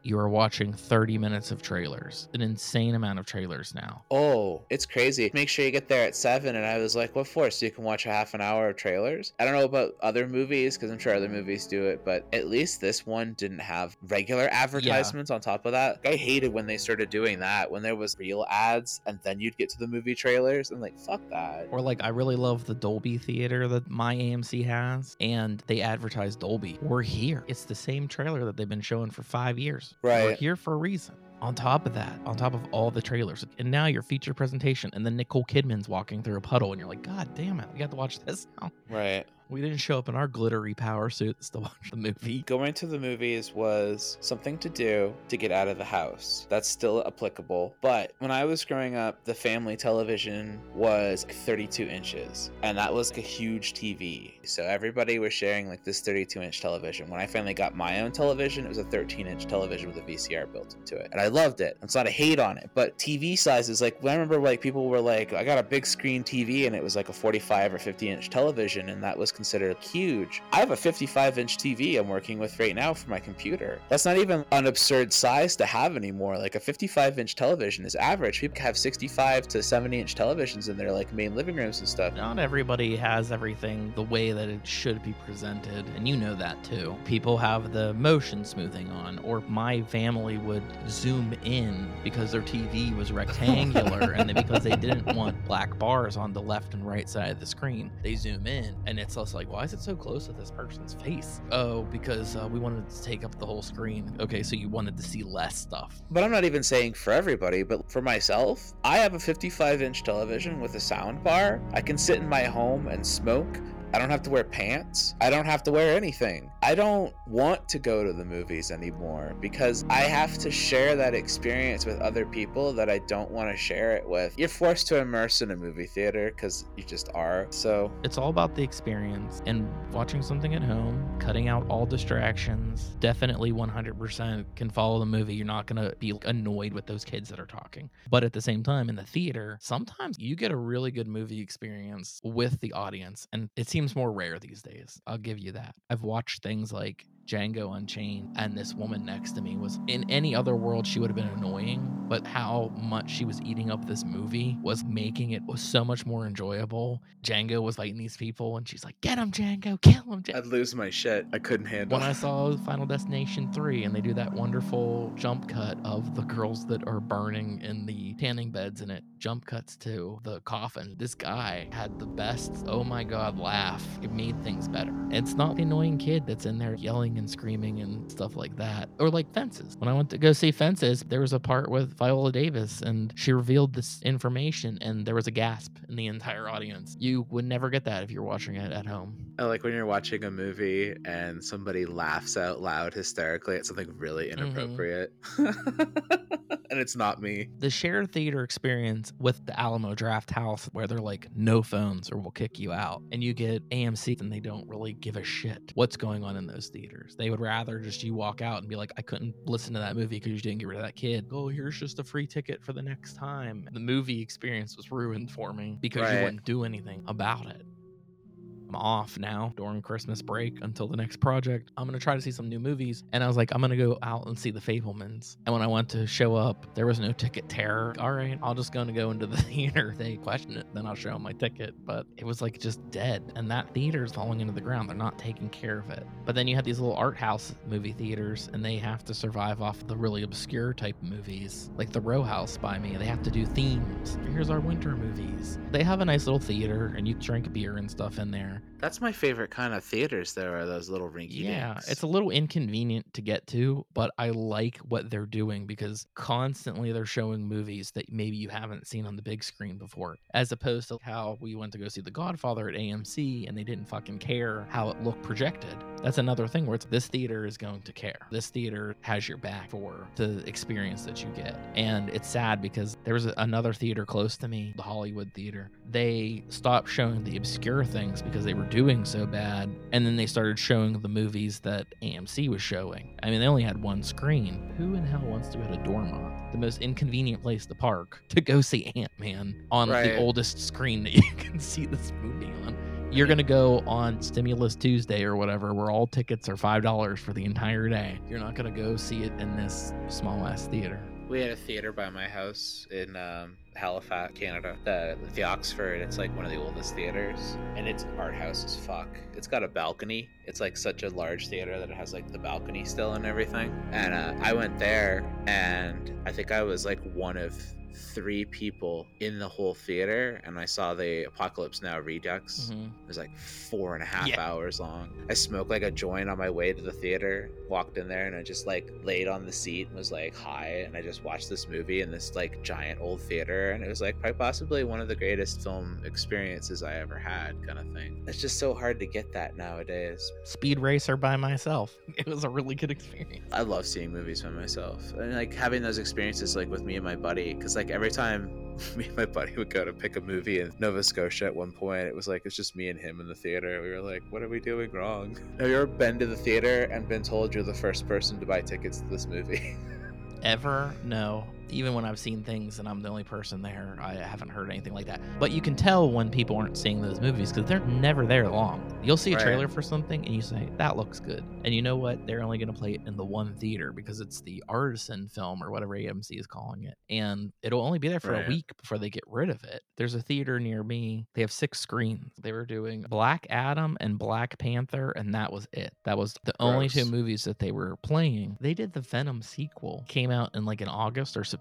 you are watching 30 minutes of trailers, an insane amount of trailers now. Oh, it's crazy. Make sure you get there at seven. And I was like, what for? So you can watch a half an hour of trailers? I don't know about other movies because I'm sure other movies do it, but at least this one didn't have regular advertisements on top of that. I hated when they started doing that, when there was real ads and then you'd get to the movie trailers. I'm like, fuck that. Or like I really love the Dolby theater that my AMC has and they advertise Dolby. We're here. It's the same trailer that they've been showing for 5 years. Right. We're here for a reason. On top of that, on top of all the trailers, and now your feature presentation, and then Nicole Kidman's walking through a puddle, and you're like, God damn it, we got to watch this now. Right. We didn't show up in our glittery power suits to watch the movie. Going to the movies was something to do to get out of the house. That's still applicable. But when I was growing up, the family television was 32 inches, and that was like a huge TV. So everybody was sharing like this 32 inch television. When I finally got my own television, it was a 13 inch television with a VCR built into it, and I loved it. It's not a hate on it, but TV sizes like I remember like people were like, I got a big screen TV, and it was like a 45 or 50 inch television, and that was considered huge. I have a 55 inch TV I'm working with right now for my computer. That's not even an absurd size to have anymore. Like a 55 inch television is average. People have 65 to 70 inch televisions in their like main living rooms and stuff. Not everybody has everything the way that it should be presented, and you know that too. People have the motion smoothing on, or my family would zoom in because their TV was rectangular, and because they didn't want black bars on the left and right side of the screen, they zoom in, and it's like, why is it so close to this person's face? Oh, because uh, we wanted to take up the whole screen. Okay, so you wanted to see less stuff. But I'm not even saying for everybody, but for myself, I have a 55 inch television with a sound bar. I can sit in my home and smoke. I don't have to wear pants. I don't have to wear anything. I don't want to go to the movies anymore because I have to share that experience with other people that I don't want to share it with. You're forced to immerse in a movie theater because you just are. So, It's all about the experience and watching something at home, cutting out all distractions. Definitely 100% can follow the movie. You're not going to be annoyed with those kids that are talking. But at the same time, in the theater, sometimes you get a really good movie experience with the audience. And it seems more rare these days. I'll give you that. I've watched things like Django Unchained, and this woman next to me was in any other world she would have been annoying, but how much she was eating up this movie was making it was so much more enjoyable. Django was fighting these people, and she's like, "Get him, Django! Kill him, Django!" I'd lose my shit. I couldn't handle When I saw Final Destination 3 and they do that wonderful jump cut of the girls that are burning in the tanning beds and it jump cuts to the coffin, this guy had the best, oh my god, laugh. It made things better. It's not the annoying kid that's in there yelling and screaming and stuff like that. Or like Fences. When I went to go see Fences, there was a part with Viola Davis and she revealed this information and there was a gasp in the entire audience. You would never get that if you're watching it at home. I like when you're watching a movie and somebody laughs out loud hysterically at something really mm-hmm. inappropriate. and it's not me. the shared theater experience with the Alamo Draft House, where they're like, no phones or we'll kick you out. And you get AMC and they don't really give a shit what's going on in those theaters. They would rather just you walk out and be like, I couldn't listen to that movie because you didn't get rid of that kid. Oh, here's just a free ticket for the next time. The movie experience was ruined for me because Right. you wouldn't do anything about it. I'm off now during Christmas break until the next project. I'm gonna try to see some new movies, and I was like, I'm gonna go out and see The Fabelmans. And when I went to show up, there was no ticket terror. All right, I'll just gonna go into the theater. They question it, then I'll show them my ticket. But it was like just dead, and that theater's falling into the ground. They're not taking care of it. But then you have these little art house movie theaters, and they have to survive off the really obscure type movies, like the Row House by me. They have to do themes. Here's our winter movies. They have a nice little theater, and you drink beer and stuff in there. That's my favorite kind of theaters. There are those little rinky Yeah, it's a little inconvenient to get to, but I like what they're doing because constantly they're showing movies that maybe you haven't seen on the big screen before, as opposed to how we went to go see The Godfather at AMC and they didn't fucking care how it looked projected. That's another thing where it's this theater is going to care. This theater has your back for the experience that you get. And it's sad because there was another theater close to me, the Hollywood Theater. They stopped showing the obscure things because they were doing so bad. And then they started showing the movies that AMC was showing. I mean, they only had one screen. Who in hell wants to go to Dormont, the most inconvenient place to park, to go see Ant Man on Right. the oldest screen that you can see this movie on? You're gonna go on Stimulus Tuesday or whatever, where all tickets are five dollars for the entire day. You're not gonna go see it in this small ass theater. We had a theater by my house in um, Halifax, Canada. The the Oxford. It's like one of the oldest theaters, and it's art house as fuck. It's got a balcony. It's like such a large theater that it has like the balcony still and everything. And uh, I went there, and I think I was like one of three people in the whole theater, and I saw the Apocalypse Now Redux. Mhm. It was like four and a half Yeah. hours long. I smoked like a joint on my way to the theater, walked in there, and I just like laid on the seat and was like high. And I just watched this movie in this like giant old theater. And it was like quite possibly one of the greatest film experiences I ever had, kind of thing. It's just so hard to get that nowadays. Speed Racer by myself. It was a really good experience. I love seeing movies by myself and like having those experiences like with me and my buddy. Cause like every time me and my buddy would go to pick a movie in Nova Scotia at one point, it was like it's just me and him in the theater. We were like, what are we doing wrong? Have you ever been to the theater and been told you're the first person to buy tickets to this movie? Ever? No. Even when I've seen things and I'm the only person there, I haven't heard anything like that. But you can tell when people aren't seeing those movies because they're never there long. You'll see a Right. trailer for something and you say, that looks good. And you know what? They're only going to play it in the one theater because it's the artisan film or whatever AMC is calling it. And it'll only be there for Right. a week before they get rid of it. There's a theater near me. They have six screens. They were doing Black Adam and Black Panther, and that was it. That was the only two movies that they were playing. They did the Venom sequel, came out in like in August or September,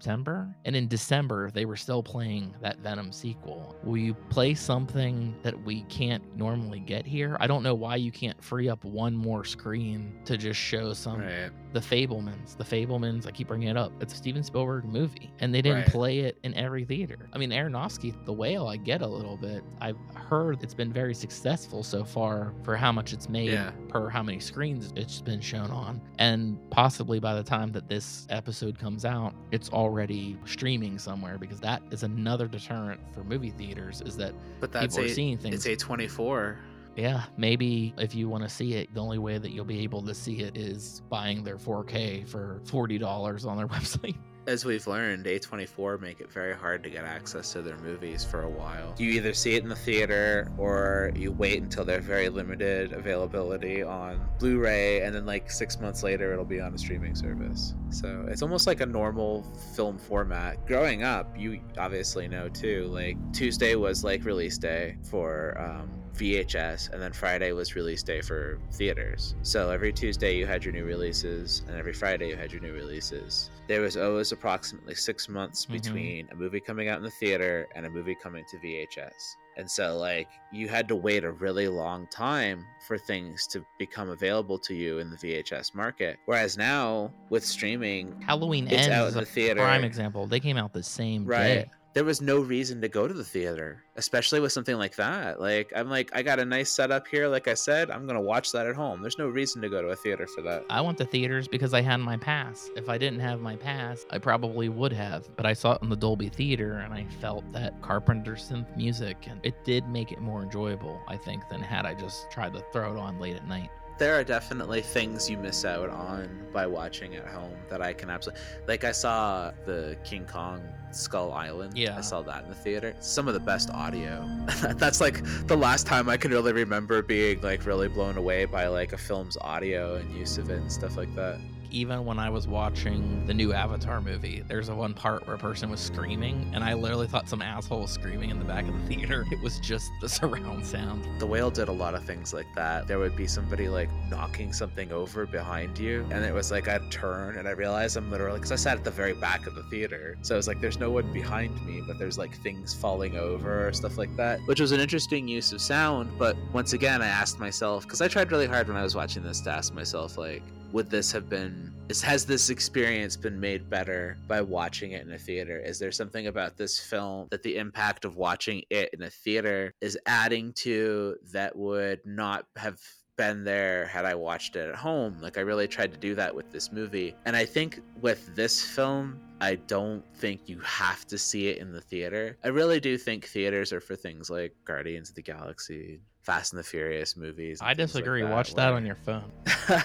and in December they were still playing that Venom sequel. Will you play something that we can't normally get here? I don't know why you can't free up one more screen to just show some right. The Fabelmans. The Fabelmans, I keep bringing it up. It's a Steven Spielberg movie, and they didn't Right. play it in every theater. I mean, Aronofsky, The Whale, I get a little bit. I've heard it's been very successful so far for how much it's made Yeah. per how many screens it's been shown on, and possibly by the time that this episode comes out, it's already streaming somewhere because that is another deterrent for movie theaters. Is that But that's people are a, seeing things it's A24. Yeah, maybe if you want to see it, the only way that you'll be able to see it is buying their 4K for $40 on their website. As we've learned, A24 make it very hard to get access to their movies for a while. You either see it in the theater or you wait until they're very limited availability on Blu-ray and then like 6 months later it'll be on a streaming service. So, it's almost like a normal film format. Growing up, you obviously know too, like Tuesday was like release day for um VHS, and then Friday was release day for theaters. So every Tuesday you had your new releases, and every Friday you had your new releases. There was always approximately six months Mhm. between a movie coming out in the theater and a movie coming to VHS. And so, like, you had to wait a really long time for things to become available to you in the VHS market. Whereas now, with streaming, Halloween it's Ends out in the theater. prime example. They came out the same Right. day. There was no reason to go to the theater, especially with something like that. Like, I'm like, I got a nice setup here. Like I said, I'm to watch that at home. There's no reason to go to a theater for that. I went to theaters because I had my pass. If I didn't have my pass, I probably would have. But I saw it in the Dolby Theater and I felt that Carpenter synth music and it did make it more enjoyable, I think, than had I just tried to throw it on late at night. There are definitely things you miss out on by watching at home that I can absolutely. Like, I saw the King Kong Skull Island. Yeah. I saw that in the theater. Some of the best audio. That's like the last time I can really remember being like really blown away by like a film's audio and use of it and stuff like that. Even when I was watching the new Avatar movie, there's a one part where a person was screaming, and I literally thought some asshole was screaming in the back of the theater. It was just the surround sound. The whale did a lot of things like that. There would be somebody like knocking something over behind you, and it was like I'd turn and I realized I'm literally because I sat at the very back of the theater, so it was like there's no one behind me, but there's like things falling over or stuff like that, which was an interesting use of sound. But once again, I asked myself because I tried really hard when I was watching this to ask myself like, would this have been is has this experience been made better by watching it in a theater is there something about this film that the impact of watching it in a theater is adding to that would not have been there had I watched it at home. Like I really tried to do that with this movie. And I think with this film, I don't think you have to see it in the theater. I really do think theaters are for things like Guardians of the Galaxy, Fast and the Furious movies. I disagree. Like Watch that on your phone.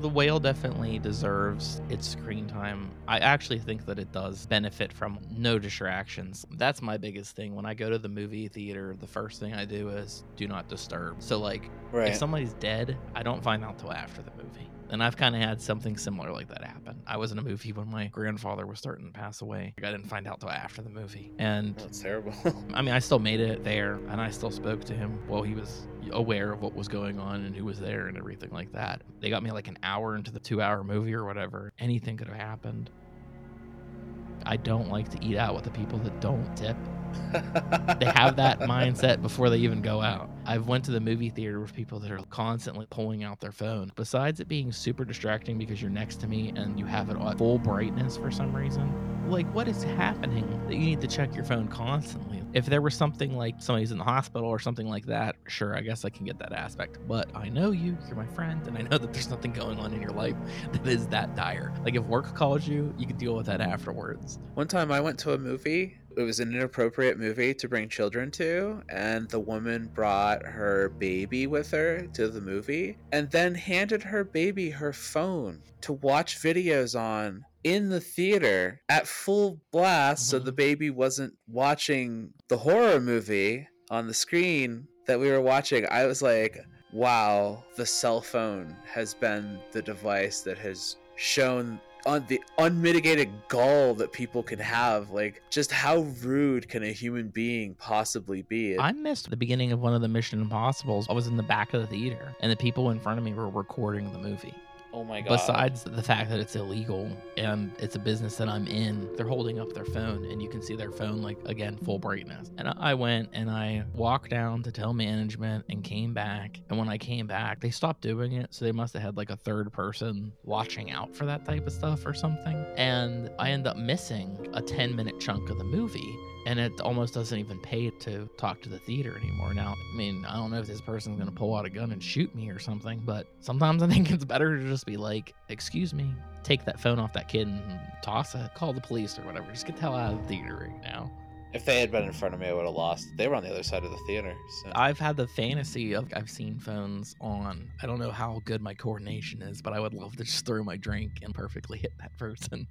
the whale definitely deserves its screen time. I actually think that it does benefit from no distractions. That's my biggest thing. When I go to the movie theater, the first thing I do is do not disturb. So, like, right. if somebody's dead, I don't find out till after the movie. And I've kind of had something similar like that happen. I was in a movie when my grandfather was starting to pass away. I didn't find out till after the movie. And that's terrible. I mean, I still made it there and I still spoke to him while he was aware of what was going on and who was there and everything like that. They got me like an hour into the two hour movie or whatever. Anything could have happened. I don't like to eat out with the people that don't tip they have that mindset before they even go out. I've went to the movie theater with people that are constantly pulling out their phone. Besides it being super distracting because you're next to me and you have it on full brightness for some reason, like what is happening that you need to check your phone constantly? If there was something like somebody's in the hospital or something like that, sure, I guess I can get that aspect. But I know you, you're my friend, and I know that there's nothing going on in your life that is that dire. Like if work calls you, you can deal with that afterwards. One time I went to a movie it was an inappropriate movie to bring children to and the woman brought her baby with her to the movie and then handed her baby her phone to watch videos on in the theater at full blast mm-hmm. so the baby wasn't watching the horror movie on the screen that we were watching i was like wow the cell phone has been the device that has shown on the unmitigated gall that people can have like just how rude can a human being possibly be? I missed the beginning of one of the mission impossibles. I was in the back of the theater and the people in front of me were recording the movie Oh my god. Besides the fact that it's illegal and it's a business that I'm in, they're holding up their phone and you can see their phone like again full brightness. And I went and I walked down to tell management and came back. And when I came back, they stopped doing it. So they must have had like a third person watching out for that type of stuff or something. And I end up missing a 10 minute chunk of the movie and it almost doesn't even pay to talk to the theater anymore. Now i mean i don't know if this person's going to pull out a gun and shoot me or something but sometimes i think it's better to just be like excuse me take that phone off that kid and toss it call the police or whatever. Just get the hell out of the theater right now if they had been in front of me, I would have lost. They were on the other side of the theater. So. I've had the fantasy of I've seen phones on. I don't know how good my coordination is, but I would love to just throw my drink and perfectly hit that person.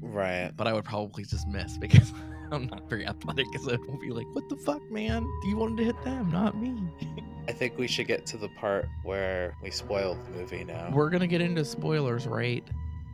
Right. But I would probably just miss because I'm not very athletic, so it will be like, "What the fuck, man? Do You wanted to hit them, not me." I think we should get to the part where we spoil the movie now. We're gonna get into spoilers right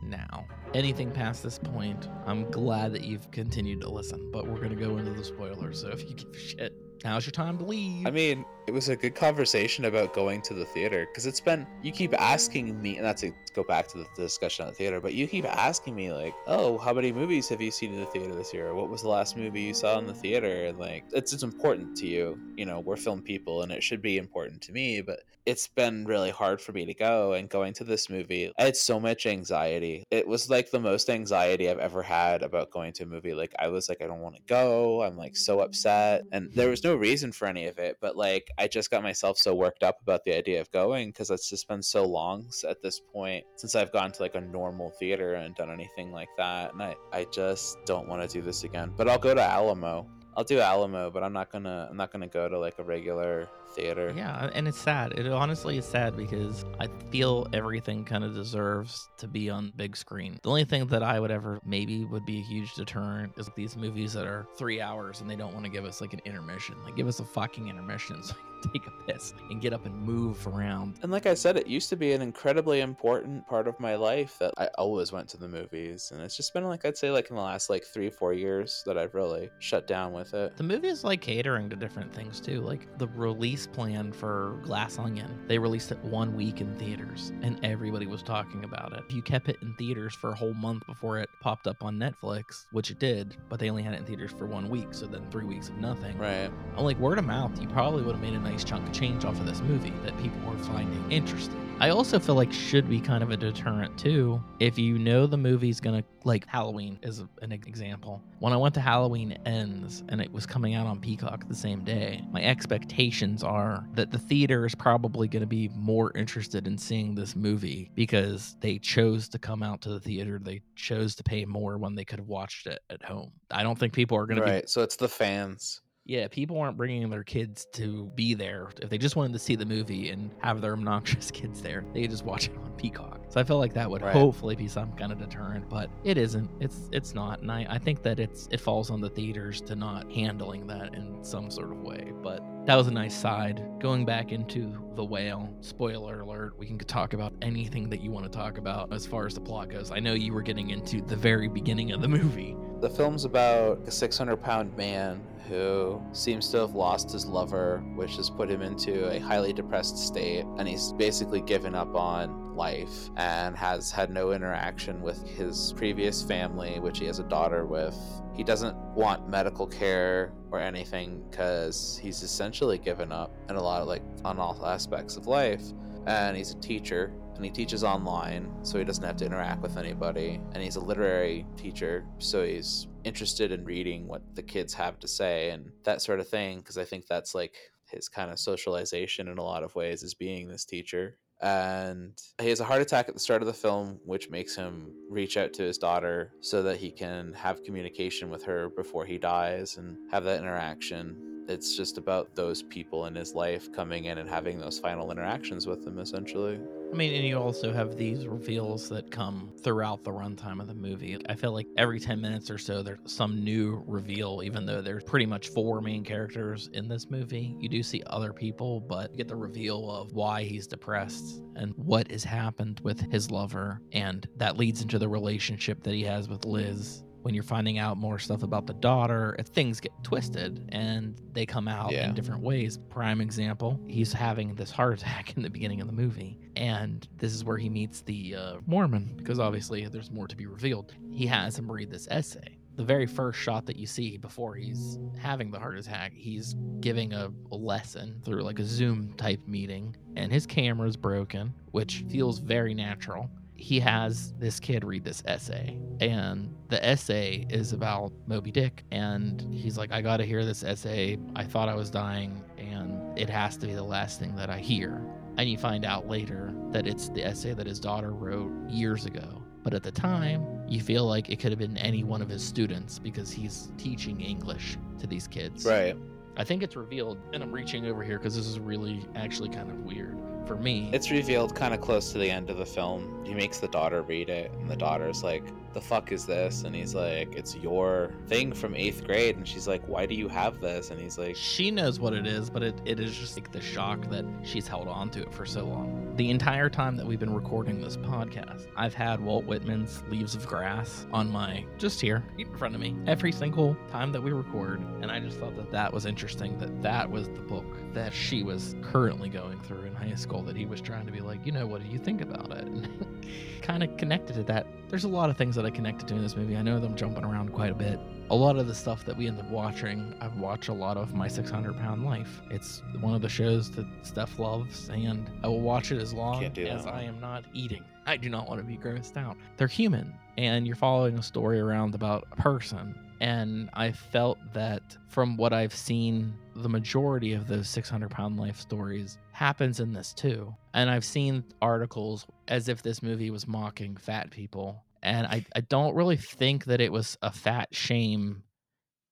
now anything past this point, I'm glad that you've continued to listen, but we're going to go into the spoilers. So if you give a shit, now's your time to leave. I mean, it was a good conversation about going to the theater because it's been, you keep asking me, and that's to go back to the discussion on the theater, but you keep asking me, like, oh, how many movies have you seen in the theater this year? What was the last movie you saw in the theater? And like, it's, it's important to you. You know, we're film people and it should be important to me, but it's been really hard for me to go and going to this movie i had so much anxiety it was like the most anxiety i've ever had about going to a movie like i was like i don't want to go i'm like so upset and there was no reason for any of it but like i just got myself so worked up about the idea of going because it's just been so long at this point since i've gone to like a normal theater and done anything like that and i, I just don't want to do this again but i'll go to alamo I'll do Alamo, but I'm not gonna I'm not gonna go to like a regular theater. Yeah, and it's sad. It honestly is sad because I feel everything kind of deserves to be on big screen. The only thing that I would ever maybe would be a huge deterrent is these movies that are three hours and they don't want to give us like an intermission. Like, give us a fucking intermission so take a piss and get up and move around. And like I said, it used to be an incredibly important part of my life that I always went to the movies. And it's just been like, I'd say, like in the last like three, four years that I've really shut down with it. The movie is like catering to different things too. Like the release plan for Glass Onion, they released it one week in theaters and everybody was talking about it. You kept it in theaters for a whole month before it popped up on Netflix, which it did, but they only had it in theaters for one week. So then three weeks of nothing. Right. I'm like, word of mouth, you probably would have made a nice chunk of change off of this movie that people were finding interesting. I also feel like should be kind of a deterrent too. If you know the movie's gonna like Halloween is an example. When I went to Halloween Ends and it was coming out on Peacock the same day, my expectations are that the theater is probably gonna be more interested in seeing this movie because they chose to come out to the theater. They chose to pay more when they could have watched it at home. I don't think people are gonna be Right. So it's the fans. Yeah, people aren't bringing their kids to be there. If they just wanted to see the movie and have their obnoxious kids there, they could just watch it on Peacock. So I feel like that would Right. hopefully be some kind of deterrent, but it isn't. It's it's not, and I, I think that it's it falls on the theaters to not handling that in some sort of way. But that was a nice side. Going back into the whale. Spoiler alert: we can talk about anything that you want to talk about as far as the plot goes. I know you were getting into the very beginning of the movie. The film's about a 600 pound man who seems to have lost his lover, which has put him into a highly depressed state, and he's basically given up on life and has had no interaction with his previous family, which he has a daughter with. He doesn't want medical care or anything because he's essentially given up in a lot of like on all aspects of life. And he's a teacher and he teaches online so he doesn't have to interact with anybody and he's a literary teacher so he's interested in reading what the kids have to say and that sort of thing because i think that's like his kind of socialization in a lot of ways is being this teacher. And he has a heart attack at the start of the film which makes him reach out to his daughter so that he can have communication with her before he dies and have that interaction it's just about those people in his life coming in and having those final interactions with him essentially I mean, and you also have these reveals that come throughout the runtime of the movie. I feel like every 10 minutes or so, there's some new reveal, even though there's pretty much four main characters in this movie. You do see other people, but you get the reveal of why he's depressed and what has happened with his lover. And that leads into the relationship that he has with Liz. When you're finding out more stuff about the daughter, if things get twisted and they come out Yeah. in different ways. Prime example, he's having this heart attack in the beginning of the movie. And this is where he meets the uh, Mormon, because obviously there's more to be revealed. He has him read this essay. The very first shot that you see before he's having the heart attack, he's giving a, a lesson through like a Zoom type meeting, and his camera's broken, which feels very natural he has this kid read this essay and the essay is about moby dick and he's like i gotta hear this essay. I thought i was dying and it has to be the last thing that i hear. And you find out later that it's the essay that his daughter wrote years ago. But at the time you feel like it could have been any one of his students because he's teaching english to these kids. Right. I think it's revealed and i'm reaching over here because this is really actually kind of weird for me It's revealed kind of close to the end of the film. He makes the daughter read it, and the daughter's like, The fuck is this? And he's like, It's your thing from eighth grade. And she's like, Why do you have this? And he's like, she knows what it is, but it, it is just like the shock that she's held on to it for so long. The entire time that we've been recording this podcast, I've had Walt Whitman's Leaves of Grass on my just here in front of me every single time that we record. And I just thought that that was interesting that that was the book that she was currently going through in high school that he was trying to be like, you know, what do you think about it? And kind of connected to that. There's a lot of things that I connected to in this movie. I know them jumping around quite a bit a lot of the stuff that we end up watching, I've watched a lot of My 600 Pound Life. It's one of the shows that Steph loves, and I will watch it as long Can't do that as. I am not eating. I do not want to be grossed out. They're human, and you're following a story around about a person. And I felt that from what I've seen, the majority of those 600 pound life stories happens in this too. And I've seen articles as if this movie was mocking fat people and I, I don't really think that it was a fat shame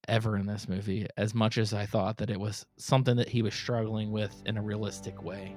ever in this movie, as much as I thought that it was something that he was struggling with in a realistic way.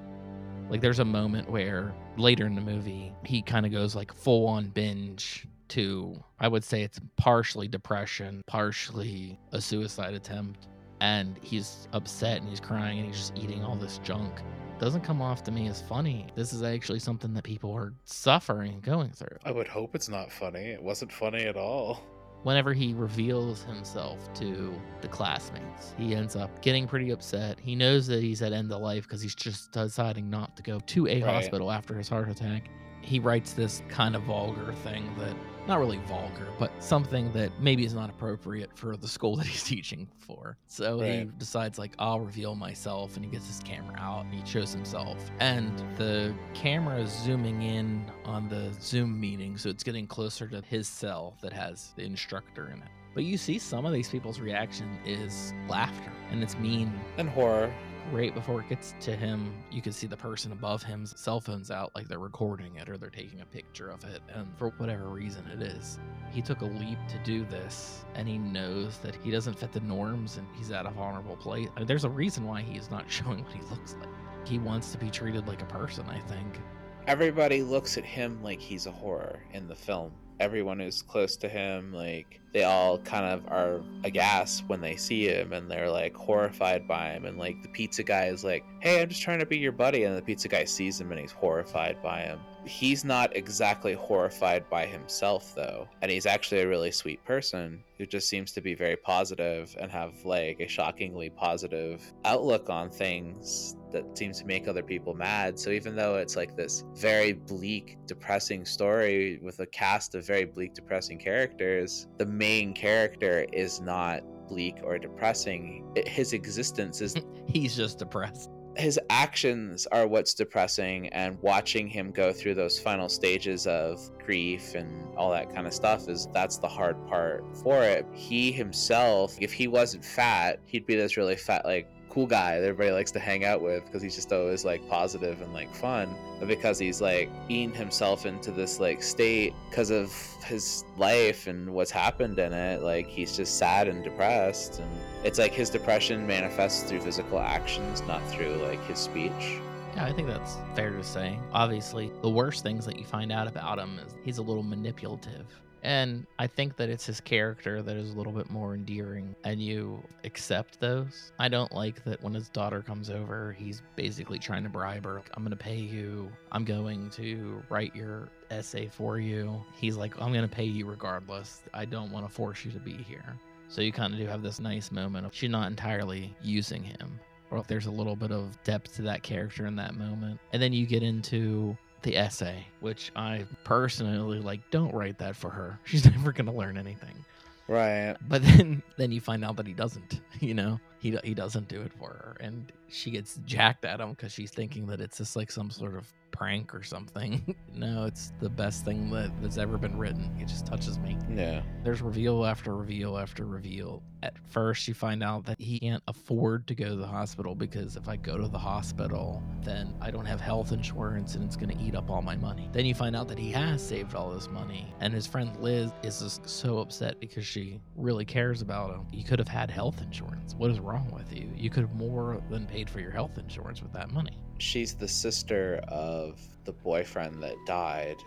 Like there's a moment where later in the movie, he kind of goes like full on binge to, I would say it's partially depression, partially a suicide attempt. And he's upset and he's crying and he's just eating all this junk. Doesn't come off to me as funny. This is actually something that people are suffering going through. I would hope it's not funny. It wasn't funny at all. whenever he reveals himself to the classmates, he ends up getting pretty upset. He knows that he's at end of life because he's just deciding not to go to a Right. hospital after his heart attack. He writes this kind of vulgar thing that, not really vulgar, but something that maybe is not appropriate for the school that he's teaching for. So he decides, like, I'll reveal myself, and he gets his camera out and he shows himself. And the camera is zooming in on the Zoom meeting, so it's getting closer to his cell that has the instructor in it. But you see some of these people's reaction is laughter, and it's mean. And horror. Right before it gets to him, you can see the person above him's cell phone's out, like they're recording it or they're taking a picture of it. And for whatever reason it is, he took a leap to do this, and he knows that he doesn't fit the norms and he's at a vulnerable place. I mean, there's a reason why he is not showing what he looks like. He wants to be treated like a person, I think. everybody looks at him like he's a horror in the film. Everyone who's close to him, like they all kind of are aghast when they see him and they're like horrified by him. And like the pizza guy is like, Hey, I'm just trying to be your buddy. And the pizza guy sees him and he's horrified by him. He's not exactly horrified by himself though. And he's actually a really sweet person who just seems to be very positive and have like a shockingly positive outlook on things that seems to make other people mad. So even though it's like this very bleak, depressing story with a cast of very bleak, depressing characters, the main character is not bleak or depressing. His existence is He's just depressed. His actions are what's depressing and watching him go through those final stages of grief and all that kind of stuff is that's the hard part for it. He himself if he wasn't fat he'd be this really fat like cool guy that everybody likes to hang out with because he's just always like positive and like fun but because he's like eating himself into this like state because of his life and what's happened in it like he's just sad and depressed and it's like his depression manifests through physical actions not through like his speech Yeah, I think that's fair to say. Obviously, the worst things that you find out about him is he's a little manipulative. And I think that it's his character that is a little bit more endearing, and you accept those. I don't like that when his daughter comes over, he's basically trying to bribe her. I'm going to pay you. I'm going to write your essay for you. He's like, I'm going to pay you regardless. I don't want to force you to be here. So you kind of do have this nice moment of she's not entirely using him or if there's a little bit of depth to that character in that moment. And then you get into the essay, which I personally like don't write that for her. She's never going to learn anything. Right. But then then you find out that he doesn't, you know. He he doesn't do it for her and she gets jacked at him cuz she's thinking that it's just like some sort of prank or something. no, it's the best thing that, that's ever been written. It just touches me yeah there's reveal after reveal after reveal. At first, you find out that he can't afford to go to the hospital because if I go to the hospital, then I don't have health insurance and it's going to eat up all my money. Then you find out that he has saved all this money, and his friend Liz is just so upset because she really cares about him. You could have had health insurance. What is wrong with you? You could have more than paid for your health insurance with that money. She's the sister of the boyfriend that died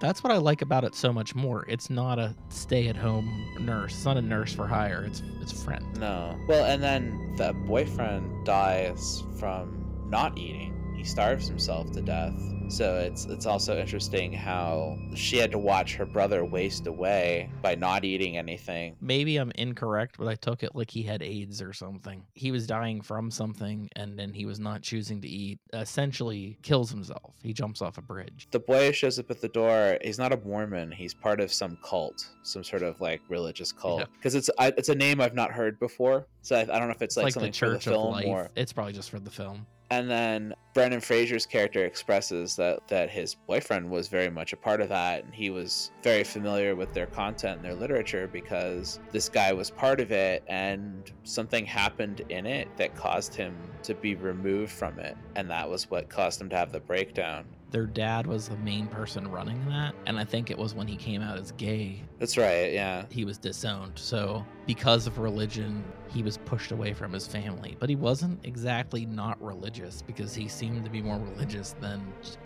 That's what I like about it so much more. It's not a stay-at-home nurse. It's not a nurse for hire. It's it's a friend. no well and then the boyfriend dies from not eating he starves himself to death so it's it's also interesting how she had to watch her brother waste away by not eating anything maybe I'm incorrect, but I took it like he had AIDS or something. He was dying from something and then he was not choosing to eat. Essentially kills himself. He jumps off a bridge. the boy shows up at the door he's not a mormon he's part of some cult some sort of like religious cult Yeah. because it's I, it's a name i've not heard before so i, I don't know if it's It's like, like, something the for the film or It's probably just for the film. And then Brendan Fraser's character expresses that that his boyfriend was very much a part of that and he was very familiar with their content and their literature because this guy was part of it and something happened in it that caused him to be removed from it and that was what caused him to have the breakdown their dad was the main person running that. And I think it was when he came out as gay, That's right. Yeah. he was disowned. So, because of religion, he was pushed away from his family. But he wasn't exactly not religious because he seemed to be more religious than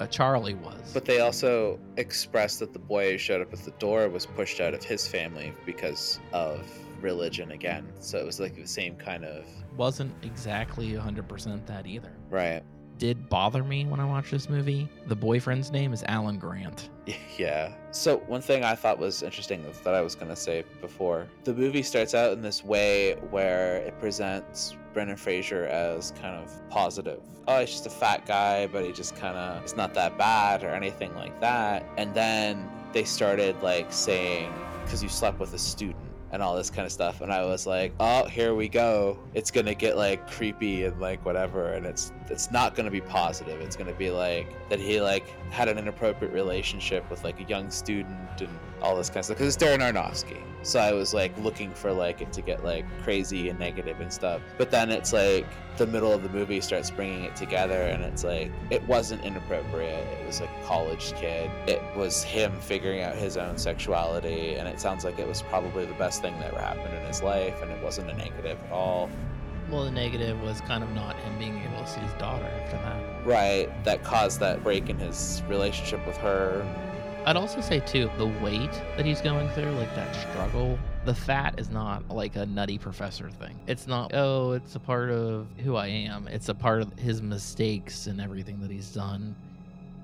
Charlie was. But they also expressed that the boy who showed up at the door was pushed out of his family because of religion again. So it was like the same kind of. wasn't exactly 100% that either. Right. Did bother me when I watched this movie. The boyfriend's name is Alan Grant. Yeah. So one thing I thought was interesting that I was going to say before, the movie starts out in this way where it presents Brendan Fraser as kind of positive. Oh, he's just a fat guy, but he just kind of it's not that bad or anything like that. And then they started like saying because you slept with a student and all this kind of stuff and i was like oh here we go it's gonna get like creepy and like whatever and it's it's not gonna be positive. It's gonna be like that he like had an inappropriate relationship with like a young student and all this kind of stuff because it's darren aronofsky. So i was like looking for like it to get like crazy and negative and stuff. But then it's like the middle of the movie starts bringing it together and it's like it wasn't inappropriate. It was like a college kid. It was him figuring out his own sexuality and it sounds like it was probably the best thing that ever happened in his life and it wasn't a negative at all Well, the negative was kind of not him being able to see his daughter after that. right that caused that break in his relationship with her I'd also say too the weight that he's going through, like that struggle. The fat is not like a nutty professor thing. It's not oh, it's a part of who I am. It's a part of his mistakes and everything that he's done.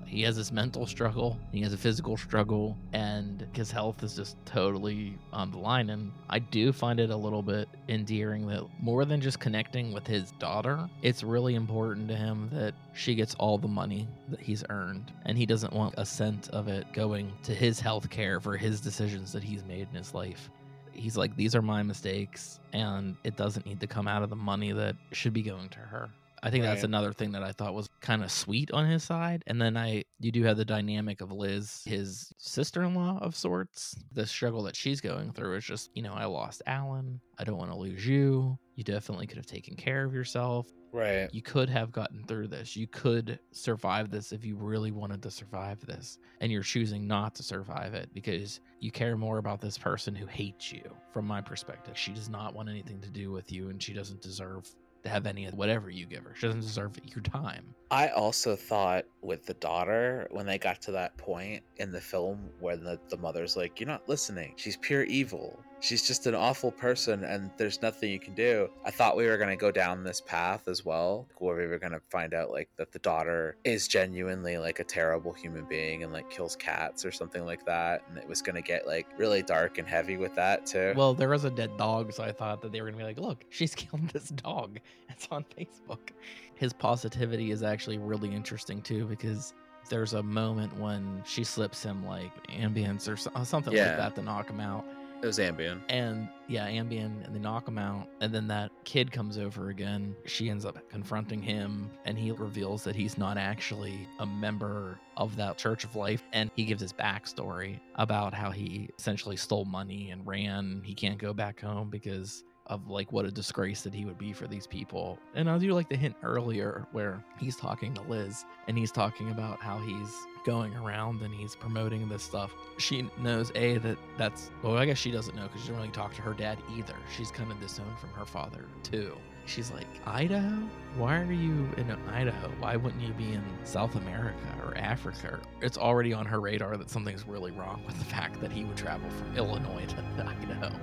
He has this mental struggle, he has a physical struggle, and his health is just totally on the line. And I do find it a little bit endearing that more than just connecting with his daughter, it's really important to him that she gets all the money that he's earned. And he doesn't want a cent of it going to his health care for his decisions that he's made in his life. He's like, these are my mistakes, and it doesn't need to come out of the money that should be going to her. I think that's another thing that I thought was kind of sweet on his side. And then I, you do have the dynamic of Liz, his sister in law of sorts. The struggle that she's going through is just, you know, I lost Alan. I don't want to lose you. You definitely could have taken care of yourself. Right. You could have gotten through this. You could survive this if you really wanted to survive this. And you're choosing not to survive it because you care more about this person who hates you, from my perspective. She does not want anything to do with you and she doesn't deserve have any of whatever you give her. She doesn't deserve your time. I also thought with the daughter, when they got to that point in the film where the, the mother's like, You're not listening. She's pure evil. She's just an awful person and there's nothing you can do. I thought we were going to go down this path as well, where we were going to find out like that the daughter is genuinely like a terrible human being and like kills cats or something like that. And it was going to get like really dark and heavy with that too. Well, there was a dead dog, so I thought that they were gonna be like, "Look, she's killed this dog." It's on Facebook. His positivity is actually really interesting too because there's a moment when she slips him like ambience or something Yeah. like that to knock him out. It was Ambien. And yeah, Ambien, and they knock him out. And then that kid comes over again. She ends up confronting him, and he reveals that he's not actually a member of that Church of Life. And he gives his backstory about how he essentially stole money and ran. He can't go back home because of like what a disgrace that he would be for these people. And I do like the hint earlier where he's talking to Liz and he's talking about how he's going around and he's promoting this stuff. She knows a that that's well, I guess she doesn't know because she doesn't really talk to her dad either. She's kind of disowned from her father too. She's like, Idaho? Why are you in Idaho? Why wouldn't you be in South America or Africa? It's already on her radar that something's really wrong with the fact that he would travel from Illinois to Idaho.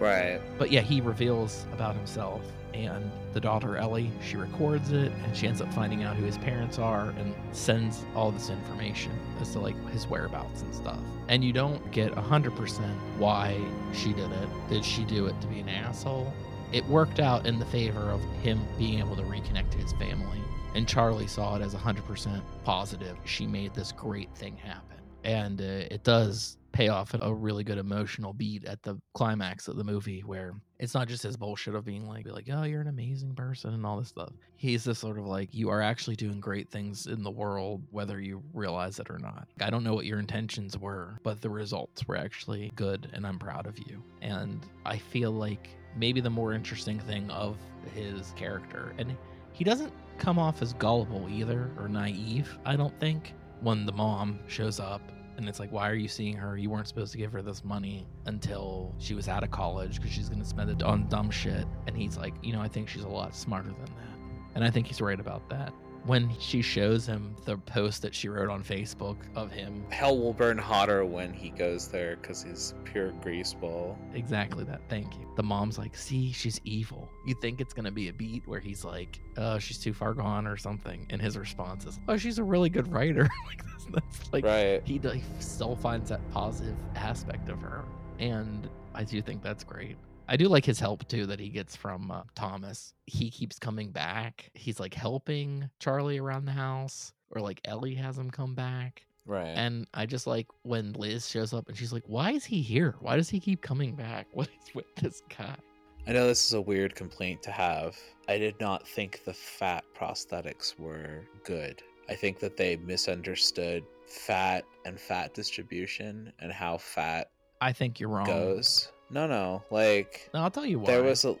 Right. But yeah, he reveals about himself. And the daughter Ellie, she records it and she ends up finding out who his parents are and sends all this information as to like his whereabouts and stuff. And you don't get 100% why she did it. Did she do it to be an asshole? It worked out in the favor of him being able to reconnect to his family. And Charlie saw it as 100% positive. She made this great thing happen. And uh, it does pay off a really good emotional beat at the climax of the movie where it's not just his bullshit of being like, be like, oh, you're an amazing person and all this stuff. He's this sort of like, you are actually doing great things in the world, whether you realize it or not. I don't know what your intentions were, but the results were actually good and I'm proud of you. And I feel like maybe the more interesting thing of his character, and he doesn't come off as gullible either or naive, I don't think when the mom shows up and it's like, why are you seeing her? You weren't supposed to give her this money until she was out of college because she's going to spend it on dumb shit. And he's like, you know, I think she's a lot smarter than that. And I think he's right about that. When she shows him the post that she wrote on Facebook of him, Hell will burn hotter when he goes there because he's pure greaseball. exactly that. Thank you. The mom's like, see, she's evil. You think it's going to be a beat where he's like, oh, she's too far gone or something. And his response is, oh, she's a really good writer. like, that's, that's like, right. he, he still finds that positive aspect of her and i do think that's great i do like his help too that he gets from uh, thomas he keeps coming back he's like helping charlie around the house or like ellie has him come back Right. and i just like when liz shows up and she's like why is he here why does he keep coming back what is with this guy I know this is a weird complaint to have. I did not think the fat prosthetics were good. I think that they misunderstood fat and fat distribution and how fat i think you're wrong goes. No, no. Like no, i'll tell you why there was a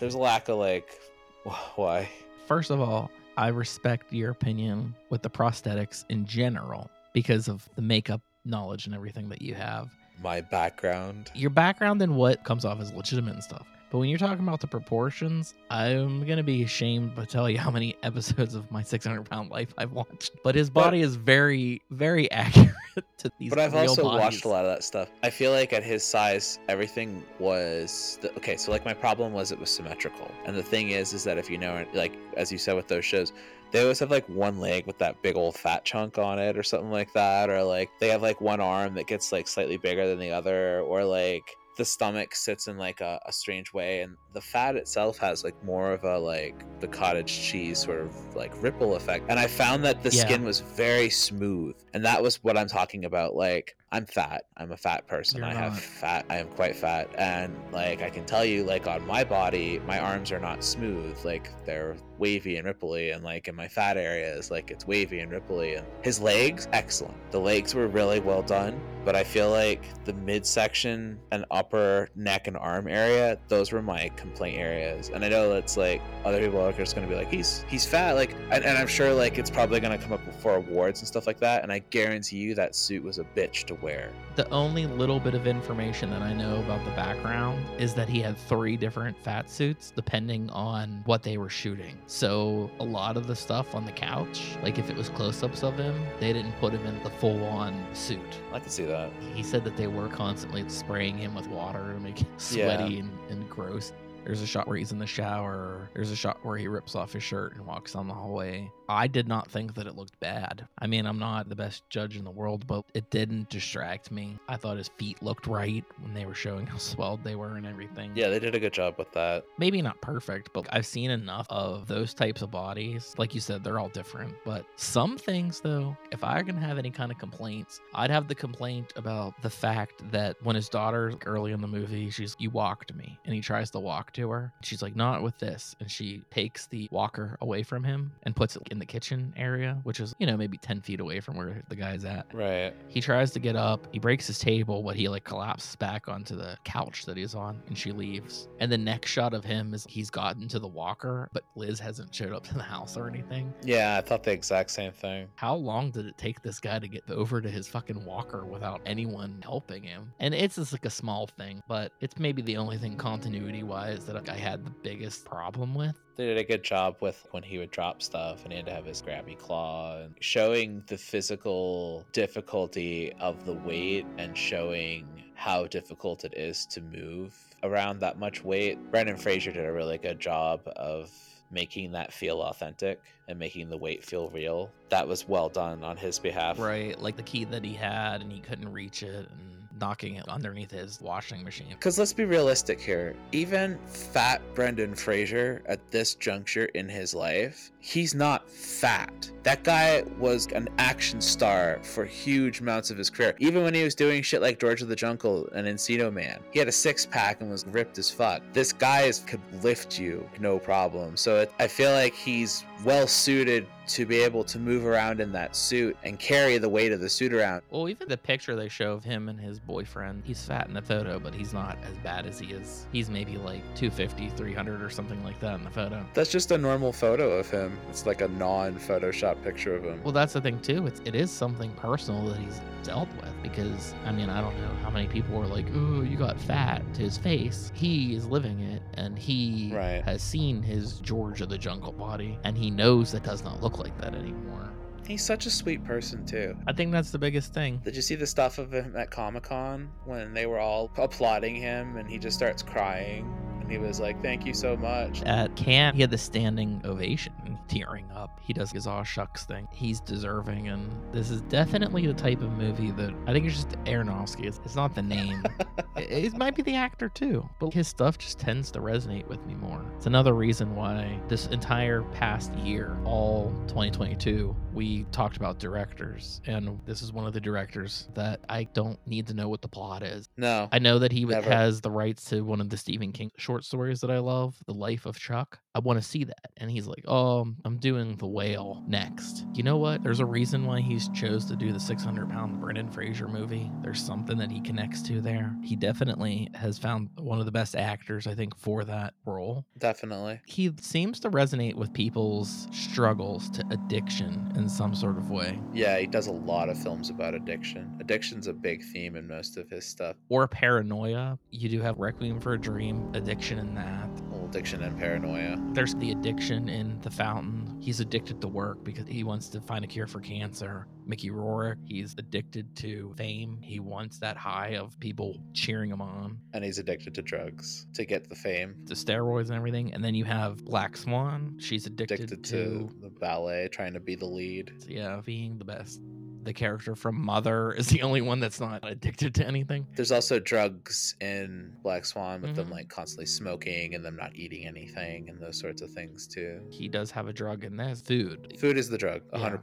there's a lack of like why? First of all, I respect your opinion with the prosthetics in general because of the makeup knowledge and everything that you have. My background. Your background and what comes off as legitimate and stuff. But when you're talking about the proportions, I'm gonna be ashamed to tell you how many episodes of my 600 pound life I've watched. But his But- body is very, very accurate to these. But I've also bodies. watched a lot of that stuff. I feel like at his size, everything was the, okay. So like my problem was it was symmetrical, and the thing is, is that if you know, like as you said with those shows, they always have like one leg with that big old fat chunk on it, or something like that, or like they have like one arm that gets like slightly bigger than the other, or like the stomach sits in like a, a strange way and the fat itself has like more of a like the cottage cheese sort of like ripple effect. And i found that the Yeah. skin was very smooth. And that was what i'm talking about like i'm fat. I'm a fat person. You're i have fat. I am quite fat. And like i can tell you like on my body my arms are not smooth. Like they're wavy and ripply. And like in my fat areas like it's wavy and ripply. And his legs excellent. The legs were really well done. But i feel like the midsection and upper neck and arm area those were my complaint areas and i know that's like other people are just going to be like he's he's fat like and, and i'm sure like it's probably going to come up before awards and stuff like that and i guarantee you that suit was a bitch to wear The only little bit of information that I know about the background is that he had three different fat suits depending on what they were shooting. So a lot of the stuff on the couch, like if it was close-ups of him, they didn't put him in the full-on suit. i can see that He said that they were constantly spraying him with water to make him Yeah. sweaty and, and gross. There's a shot where he's in the shower. There's a shot where he rips off his shirt and walks down the hallway. I did not think that it looked bad. I mean, I'm not the best judge in the world, but it didn't distract me. I thought his feet looked right when they were showing how swelled they were and everything. yeah they did a good job with that Maybe not perfect, but I've seen enough of those types of bodies. Like you said, they're all different. But some things, though, if I can have any kind of complaints, I'd have the complaint about the fact that when his daughter, early in the movie, she's, You walked me. And he tries to walk to her. She's like, Not with this. And she takes the walker away from him and puts it in the kitchen area, which is, you know, maybe 10 feet away from where the guy's at. right He tries to get up. He breaks his table, but he like collapses back onto the couch that he's on, and she leaves. And the next shot of him is he's gotten to the walker, but Liz hasn't showed up to the house or anything. yeah i thought the exact same thing How long did it take this guy to get over to his fucking walker without anyone helping him? And it's just like a small thing, but it's maybe the only thing continuity wise that I had the biggest problem with. They did a good job with when he would drop stuff and he had to have his grabby claw and showing the physical difficulty of the weight and showing how difficult it is to move around that much weight. Brendan Fraser did a really good job of making that feel authentic and making the weight feel real. That was well done on his behalf. Right. Like the key that he had and he couldn't reach it and knocking it underneath his washing machine. Because let's be realistic here. Even fat Brendan Fraser at this juncture in his life, he's not fat. That guy was an action star for huge amounts of his career. Even when he was doing shit like George of the Jungle and Encino Man, he had a six pack and was ripped as fuck. This guy is, could lift you no problem. So it, I feel like he's well suited to be able to move around in that suit and carry the weight of the suit around. Well, even the picture they show of him and his boyfriend, he's fat in the photo, but he's not as bad as he is. He's maybe like 250, 300 or something like that in the photo. That's just a normal photo of him. It's like a non Photoshop picture of him. Well, that's the thing too. It's it is something personal that he's dealt with because I mean I don't know how many people were like, "Oh, you got fat" to his face. He is living it, and he Right. has seen his George of the Jungle body, and he knows that does not look like that anymore. He's such a sweet person, too. I think that's the biggest thing. Did you see the stuff of him at Comic Con when they were all applauding him and he just starts crying? And he was like, Thank you so much. At camp, he had the standing ovation, tearing up. He does his aw shucks thing. He's deserving, and this is definitely the type of movie that I think it's just Aronofsky. It's, it's not the name. it, it might be the actor too, but his stuff just tends to resonate with me more. It's another reason why this entire past year, all 2022, we talked about directors, and this is one of the directors that I don't need to know what the plot is. No. I know that he Never. has the rights to one of the Stephen King short stories that I love, The Life of Chuck. I want to see that. And he's like, Oh, I'm doing The Whale next. You know what? There's a reason why he's chose to do the 600 pound Brendan Fraser movie. There's something that he connects to there. He definitely has found one of the best actors, I think, for that role. Definitely. He seems to resonate with people's struggles to addiction in some sort of way. Yeah, he does a lot of films about addiction. Addiction's a big theme in most of his stuff. Or paranoia. You do have Requiem for a Dream, addiction in that. Well, addiction and paranoia. There's the addiction in The Fountain. He's addicted to work because he wants to find a cure for cancer. Mickey Rourke, he's addicted to fame. He wants that high of people cheering him on, And he's addicted to drugs to get the fame. to steroids and everything. And then you have Black Swan. She's addicted, Addicted to, to the ballet, trying to be the lead. yeah, being the best. The character from Mother is the only one that's not addicted to anything. There's also drugs in Black Swan with them Mhm. like constantly smoking and them not eating anything and those sorts of things too. He does have a drug in this food. Food is the drug, Yeah.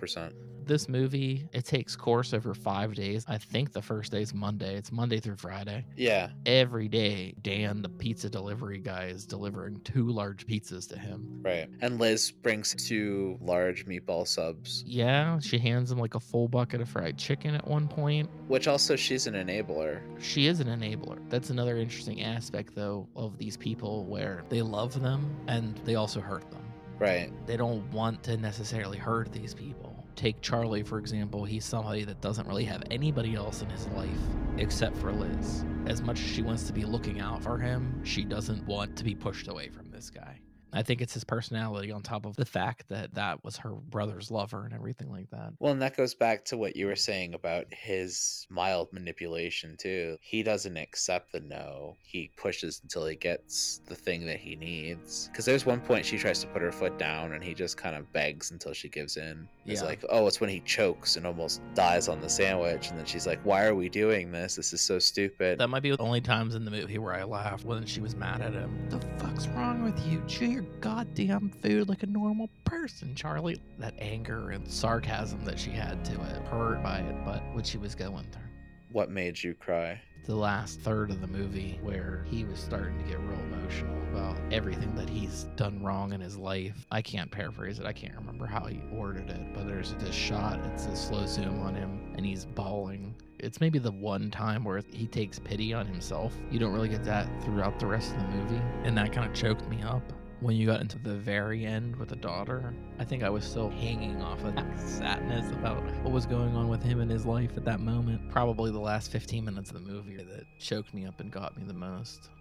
100%. This movie, it takes course over five days. I think the first day is Monday. It's Monday through Friday. Yeah. every day dan the pizza delivery guy is delivering two large pizzas to him Right. And Liz brings two large meatball subs, yeah she hands him like a full bucket of fried chicken at one point which also she's an enabler. she is an enabler that's another interesting aspect though of these people where they love them and they also hurt them Right. they don't want to necessarily hurt these people. Take charlie for example. He's somebody that doesn't really have anybody else in his life except for liz. As much as she wants to be looking out for him she doesn't want to be pushed away from this guy i think it's his personality on top of the fact that that was her brother's lover and everything like that Well, and that goes back to what you were saying about his mild manipulation, too. He doesn't accept the no. He pushes until he gets the thing that he needs. Because there's one point she tries to put her foot down and he just kind of begs until she gives in. It's Yeah. like, oh, it's when he chokes and almost dies on the sandwich. And then she's like, why are we doing this? This is so stupid. that might be the only times in the movie where i laughed when she was mad at him the fuck's wrong with you chew your goddamn food like a normal person charlie that anger and sarcasm that she had to it hurt by it but what she was going through What made you cry? the last third of the movie where he was starting to get real emotional about everything that he's done wrong in his life. I can't paraphrase it. I can't remember how he ordered it, but there's this shot. It's a slow zoom on him and he's bawling. It's maybe the one time where he takes pity on himself. You don't really get that throughout the rest of the movie, and that kind of choked me up. When you got into the very end with the daughter, I think I was still hanging off of that sadness about what was going on with him in his life at that moment. Probably the last 15 minutes of the movie that choked me up and got me the most.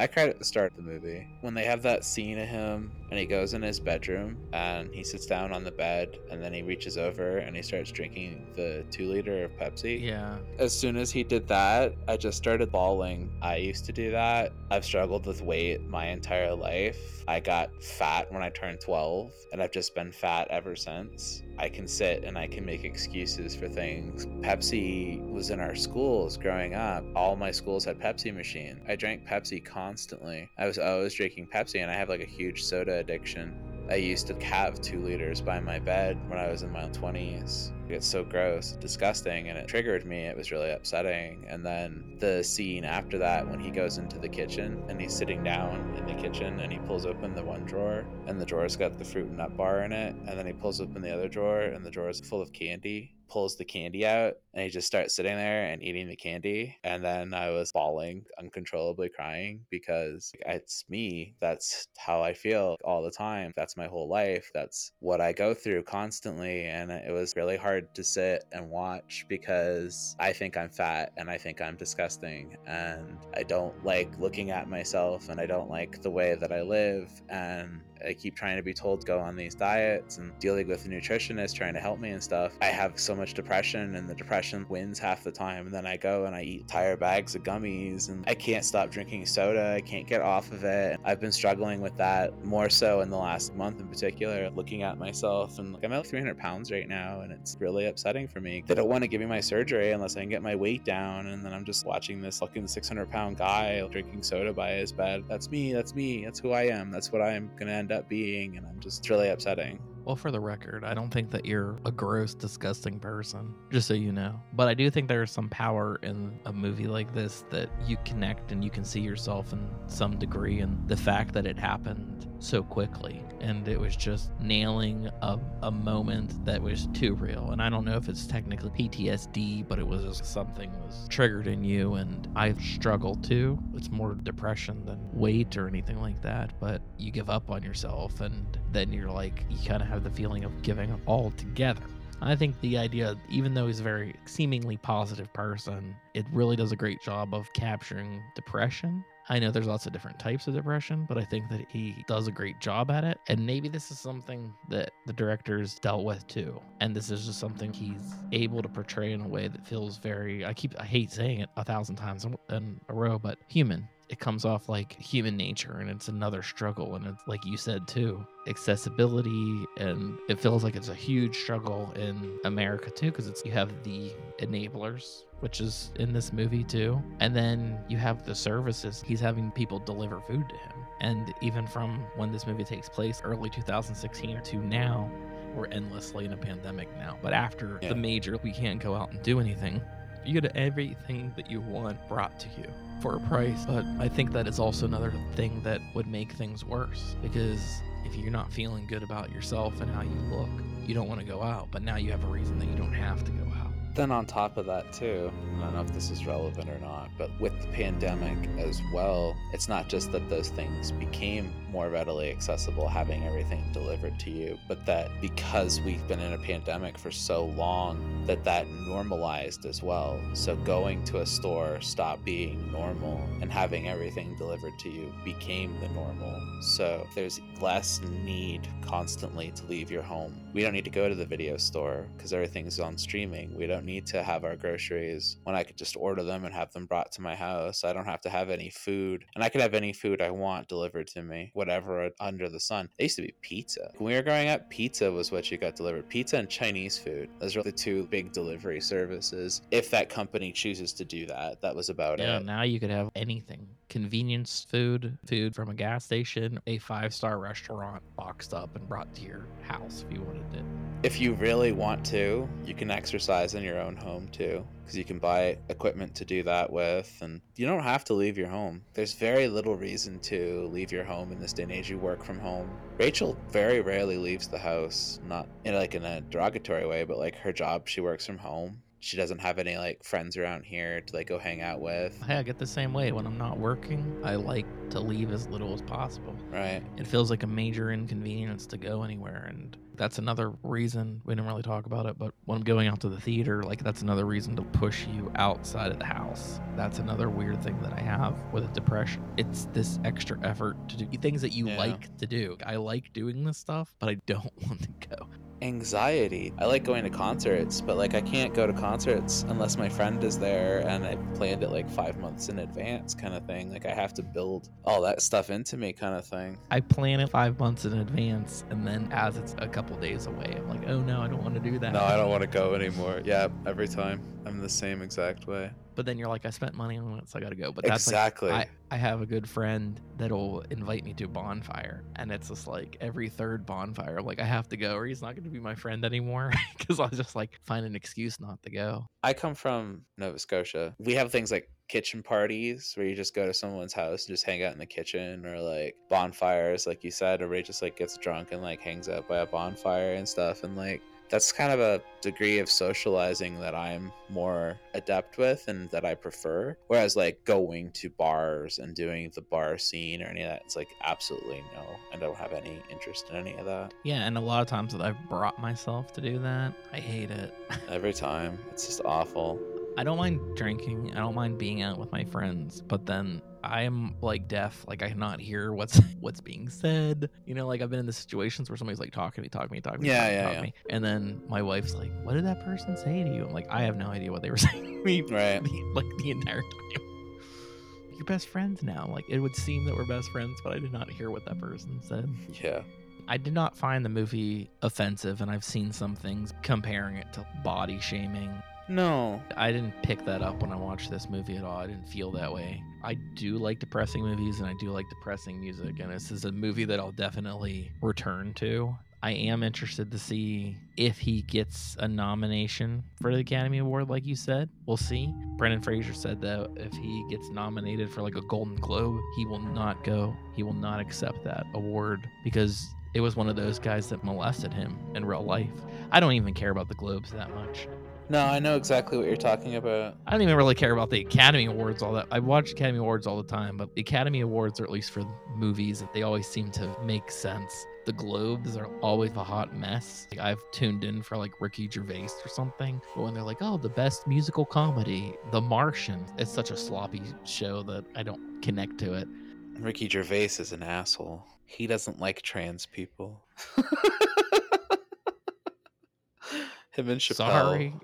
I cried at the start of the movie when they have that scene of him and he goes in his bedroom and he sits down on the bed and then he reaches over and he starts drinking the two liter of Pepsi. Yeah. As soon as he did that, I just started bawling. I used to do that. I've struggled with weight my entire life. I got fat when I turned 12 and I've just been fat ever since. I can sit and I can make excuses for things. Pepsi was in our schools growing up. All my schools had Pepsi machine. I drank Pepsi constantly. I was always drinking Pepsi and I have like a huge soda addiction. I used to have two liters by my bed when I was in my 20s. It's so gross, disgusting, and it triggered me. It was really upsetting. And then the scene after that, when he goes into the kitchen and he's sitting down in the kitchen and he pulls open the one drawer, and the drawer's got the fruit and nut bar in it. And then he pulls open the other drawer, and the drawer is full of candy pulls the candy out and he just starts sitting there and eating the candy. And then I was bawling, uncontrollably crying because it's me. That's how I feel all the time. That's my whole life. That's what I go through constantly. And it was really hard to sit and watch because I think I'm fat and I think I'm disgusting. And I don't like looking at myself and I don't like the way that I live. And I keep trying to be told to go on these diets and dealing with a nutritionist trying to help me and stuff. I have so much depression and the depression wins half the time. And then I go and I eat entire bags of gummies and I can't stop drinking soda. I can't get off of it. I've been struggling with that more so in the last month in particular, looking at myself and like, I'm at 300 pounds right now and it's really upsetting for me. They don't want to give me my surgery unless I can get my weight down. And then I'm just watching this fucking 600 pound guy drinking soda by his bed. That's me. That's me. That's who I am. That's what I'm going to end end up being, and I'm just really upsetting. Well, for the record, I don't think that you're a gross, disgusting person, just so you know. But I do think there's some power in a movie like this that you connect and you can see yourself in some degree. And the fact that it happened so quickly and it was just nailing a, a moment that was too real. And I don't know if it's technically PTSD, but it was just something was triggered in you. And I struggled too. It's more depression than weight or anything like that. But you give up on yourself and then you're like, you kind of have the feeling of giving up altogether. I think the idea, even though he's a very seemingly positive person, it really does a great job of capturing depression. I know there's lots of different types of depression, but I think that he does a great job at it. And maybe this is something that the directors dealt with too. And this is just something he's able to portray in a way that feels very, I keep, I hate saying it a thousand times in a row, but human it comes off like human nature and it's another struggle and it's like you said too accessibility and it feels like it's a huge struggle in america too because it's you have the enablers which is in this movie too and then you have the services. He's having people deliver food to him and even from when this movie takes place early 2016 to now we're endlessly in a pandemic now but after yeah. the major we can't go out and do anything. You get everything that you want brought to you for a price. But I think that is also another thing that would make things worse because if you're not feeling good about yourself and how you look, you don't want to go out. But now you have a reason that you don't have to go out. Then on top of that too, I don't know if this is relevant or not, but with the pandemic as well, it's not just that those things became more readily accessible having everything delivered to you but that because we've been in a pandemic for so long that that normalized as well. So going to a store stopped being normal and having everything delivered to you became the normal. So there's less need constantly to leave your home. We don't need to go to the video store because everything's on streaming. We don't need to have our groceries when i could just order them and have them brought to my house i don't have to have any food and i could have any food i want delivered to me whatever uh, under the sun. It used to be pizza. When we were growing up, pizza was what you got delivered. Pizza and Chinese food. Those were the two big delivery services. If that company chooses to do that, that was about yeah, it. Yeah, now you could have anything. Convenience food, food from a gas station, a five star restaurant boxed up and brought to your house if you wanted it. If you really want to, you can exercise in your own home too because you can buy equipment to do that with and you don't have to leave your home. There's very little reason to leave your home in this day and age. You work from home. Rachel very rarely leaves the house not in like in a derogatory way but like her job she works from home she doesn't have any like friends around here to like go hang out with. Hey, I get the same way. When I'm not working, I like to leave as little as possible. Right. It feels like a major inconvenience to go anywhere and that's another reason we didn't really talk about it, but when I'm going out to the theater, like that's another reason to push you outside of the house. That's another weird thing that I have with depression. It's this extra effort to do things that you yeah. like to do. I like doing this stuff, but I don't want to go anxiety. I like going to concerts, but like I can't go to concerts unless my friend is there and I planned it like five months in advance, kind of thing. Like I have to build all that stuff into me, kind of thing. I plan it five months in advance, and then as it's a couple days away, I'm like, oh no, I don't want to do that. No, I don't want to go anymore. Yeah, every time I'm the same exact way. But then you're like, I spent money on it, so I gotta go. But that's exactly. like, I, I have a good friend that'll invite me to a bonfire, and it's just like every third bonfire, like I have to go, or he's not gonna be my friend anymore because I'll just like find an excuse not to go. I come from Nova Scotia. We have things like kitchen parties where you just go to someone's house and just hang out in the kitchen or like bonfires like you said everybody just like gets drunk and like hangs out by a bonfire and stuff and like that's kind of a degree of socializing that I'm more adept with and that I prefer. Whereas like going to bars and doing the bar scene or any of that, it's like absolutely no. I don't have any interest in any of that. Yeah, and a lot of times that I've brought myself to do that, I hate it. Every time. It's just awful. I don't mind drinking. I don't mind being out with my friends, but then I'm like deaf. Like I cannot hear what's what's being said. You know, like I've been in the situations where somebody's like talking to me, talking to me, talking to me, Yeah, talking, yeah, talking to me, and then my wife's like, "What did that person say to you?" I'm like, "I have no idea what they were saying to me." Right. the- like the entire time. You're best friends now. Like it would seem that we're best friends, but I did not hear what that person said. Yeah. I did not find the movie offensive, and I've seen some things comparing it to body shaming No. I didn't pick that up when I watched this movie at all. I didn't feel that way. I do like depressing movies and I do like depressing music, and this is a movie that I'll definitely return to. I am interested to see if he gets a nomination for the Academy Award, like you said. We'll see. Brendan Fraser said that if he gets nominated for like a Golden Globe, he will not go. He will not accept that award because it was one of those guys that molested him in real life. I don't even care about the Globes that much. No, I know exactly what you're talking about. I don't even really care about the Academy Awards all that. I watch Academy Awards all the time, but the Academy Awards, or at least for movies, they always seem to make sense. The Globes are always a hot mess. Like, I've tuned in for like Ricky Gervais or something, but when they're like, "Oh, the best musical comedy, The Martian," it's such a sloppy show that I don't connect to it. Ricky Gervais is an asshole. He doesn't like trans people. Him and Chappelle. Sorry.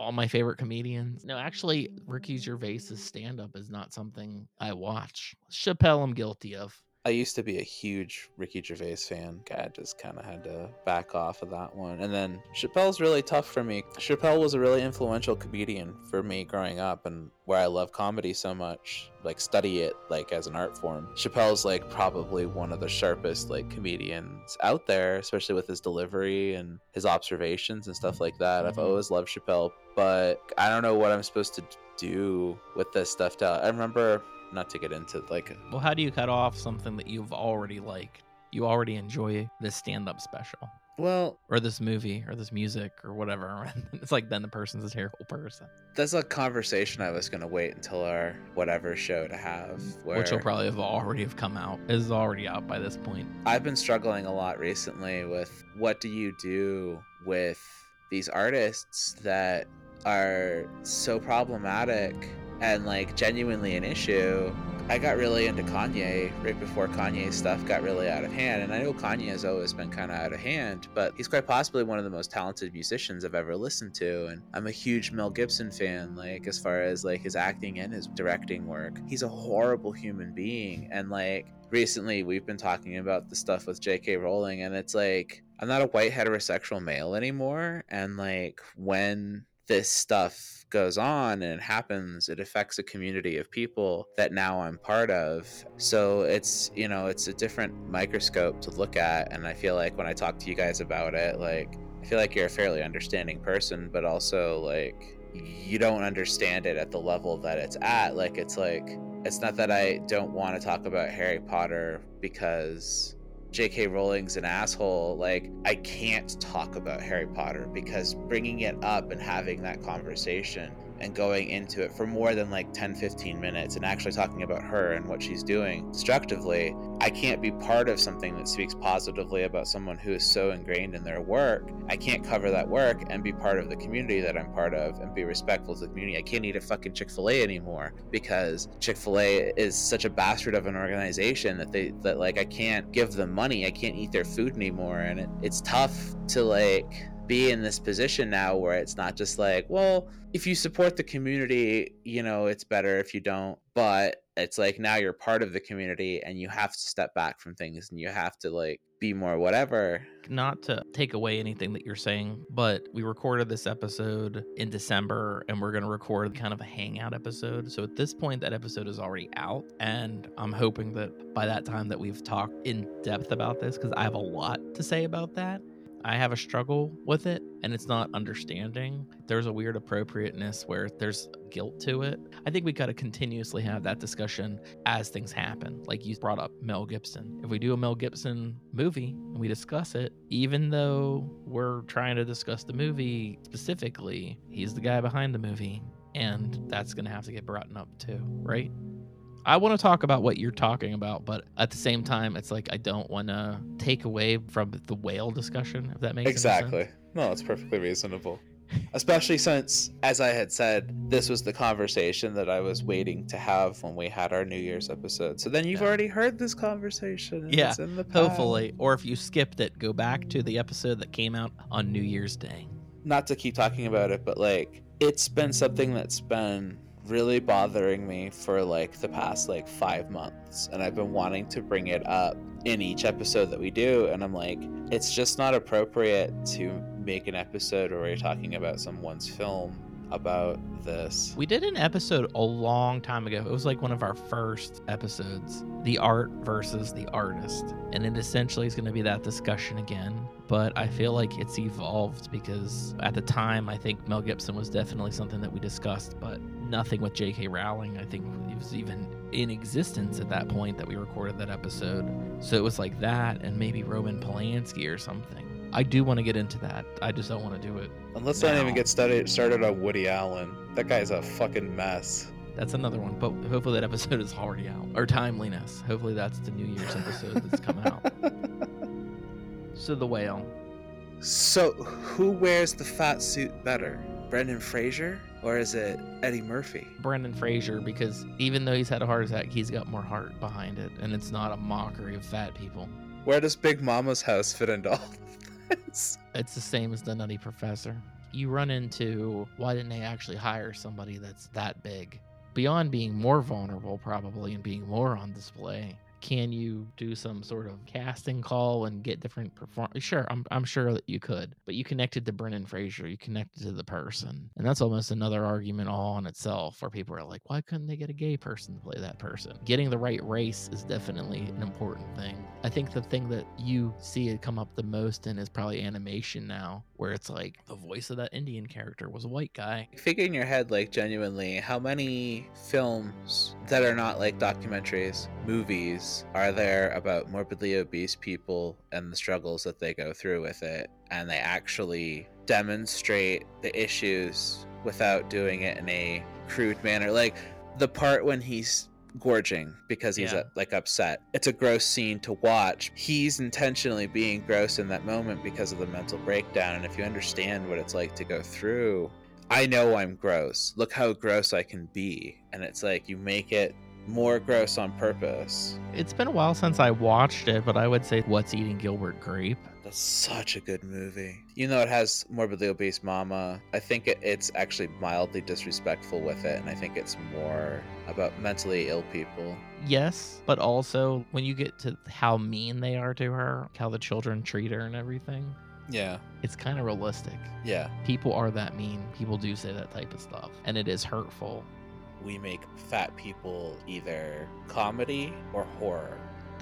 All my favorite comedians. No, actually, Ricky Gervais's stand up is not something I watch. Chappelle, I'm guilty of. I used to be a huge Ricky Gervais fan. I just kind of had to back off of that one. And then Chappelle's really tough for me. Chappelle was a really influential comedian for me growing up and where I love comedy so much, like study it like as an art form. Chappelle's like probably one of the sharpest like comedians out there, especially with his delivery and his observations and stuff like that. I've Mhm. always loved Chappelle, but I don't know what I'm supposed to do with this stuff. To I remember not to get into like Well, how do you cut off something that you've already liked? You already enjoy this stand up special well or this movie or this music or whatever. it's like then the person's a terrible person, that's a conversation I was gonna wait until our whatever show to have. Where which will probably have already have come out. Is already out by this point. I've been struggling a lot recently with what do you do with these artists that are so problematic and like genuinely an issue. I got really into Kanye right before Kanye's stuff got really out of hand. And I know Kanye has always been kind of out of hand, but he's quite possibly one of the most talented musicians I've ever listened to. And I'm a huge Mel Gibson fan, like as far as like his acting and his directing work. He's a horrible human being. And like recently we've been talking about the stuff with J.K. Rowling, and it's like I'm not a white heterosexual male anymore. And like when this stuff goes on and it happens, it affects a community of people that now I'm part of. So it's, you know, it's a different microscope to look at. And I feel like when I talk to you guys about it, like, I feel like you're a fairly understanding person, but also like, you don't understand it at the level that it's at. Like, it's like, it's not that I don't want to talk about Harry Potter because J.K. Rowling's an asshole. Like, I can't talk about Harry Potter because bringing it up and having that conversation and going into it for more than like 10 15 minutes and actually talking about her and what she's doing destructively i can't be part of something that speaks positively about someone who is so ingrained in their work. I can't cover that work and be part of the community that i'm part of and be respectful to the community. I can't eat a fucking chick-fil-a anymore because chick-fil-a is such a bastard of an organization that they that like i can't give them money. I can't eat their food anymore and it, it's tough to like be in this position now where it's not just like, well, if you support the community, you know, it's better if you don't. But it's like now you're part of the community and you have to step back from things and you have to like be more whatever. Not to take away anything that you're saying, but we recorded this episode in December and we're going to record kind of a hangout episode. So at this point, that episode is already out. And I'm hoping that by that time that we've talked in depth about this, because I have a lot to say about that. I have a struggle with it and it's not understanding. There's a weird appropriateness where there's guilt to it. I think we got to continuously have that discussion as things happen. Like you brought up Mel Gibson. If we do a Mel Gibson movie and we discuss it, even though we're trying to discuss the movie specifically, he's the guy behind the movie. And that's going to have to get brought up too, right? I want to talk about what you're talking about, but at the same time, it's like I don't want to take away from the whale discussion. If that makes Exactly. No, it's perfectly reasonable. Especially since, as I had said, this was the conversation that I was waiting to have when we had our New Year's episode. So then you've Yeah. already heard this conversation. and Yeah, it's in the pile. Hopefully, or if you skipped it, go back to the episode that came out on New Year's Day. not to keep talking about it, but like it's been something that's been really bothering me for like the past like five months, and I've been wanting to bring it up in each episode that we do, and I'm like, it's just not appropriate to make an episode where we're talking about someone's film about this. We did an episode a long time ago. It was like one of our first episodes the art versus the artist. And it essentially is going to be that discussion again. But I feel like it's evolved because at the time, I think Mel Gibson was definitely something that we discussed, but nothing with J.K. Rowling. I think it was even in existence at that point that we recorded that episode. So it was like that and maybe Roman Polanski or something. I do want to get into that. I just don't want to do it And let's not even get started started on Woody Allen. That guy's a fucking mess. That's another one, but hopefully that episode is already out. Or timeliness. Hopefully that's the New Year's episode that's come out. So the whale. So, who wears the fat suit better? Brendan Fraser or is it Eddie Murphy? Brendan Fraser, because even though he's had a heart attack, he's got more heart behind it, and it's not a mockery of fat people. Where does Big Mama's house fit into all of this? It's the same as the Nutty Professor. You run into why didn't they actually hire somebody that's that big? Beyond being more vulnerable, probably, and being more on display, can you do some sort of casting call and get different perform? Sure, I'm, I'm sure that you could, but you connected to Brendan Fraser, you connected to the person, and that's almost another argument all on itself, where people are like, why couldn't they get a gay person to play that person? Getting the right race is definitely an important thing. I think the thing that you see it come up the most in is probably animation now, where it's like the voice of that Indian character was a white guy. Figure in your head, like, genuinely, how many films that are not like documentaries, movies, are there about morbidly obese people and the struggles that they go through with it? And they actually demonstrate the issues without doing it in a crude manner. Like, the part when he's gorging because he's Yeah. uh, like upset. It's a gross scene to watch. He's intentionally being gross in that moment because of the mental breakdown. And if you understand what it's like to go through, I know I'm gross. Look how gross I can be. And it's like you make it more gross on purpose. It's been a while since I watched it, but I would say What's Eating Gilbert Grape. That's such a good movie. You know, it has morbidly obese mama. I think it, it's actually mildly disrespectful with it, and I think it's more about mentally ill people. Yes, but also when you get to how mean they are to her, how the children treat her and everything, Yeah. it's kind of realistic. Yeah. People are that mean. People do say that type of stuff, and it is hurtful. We make fat people either comedy or horror.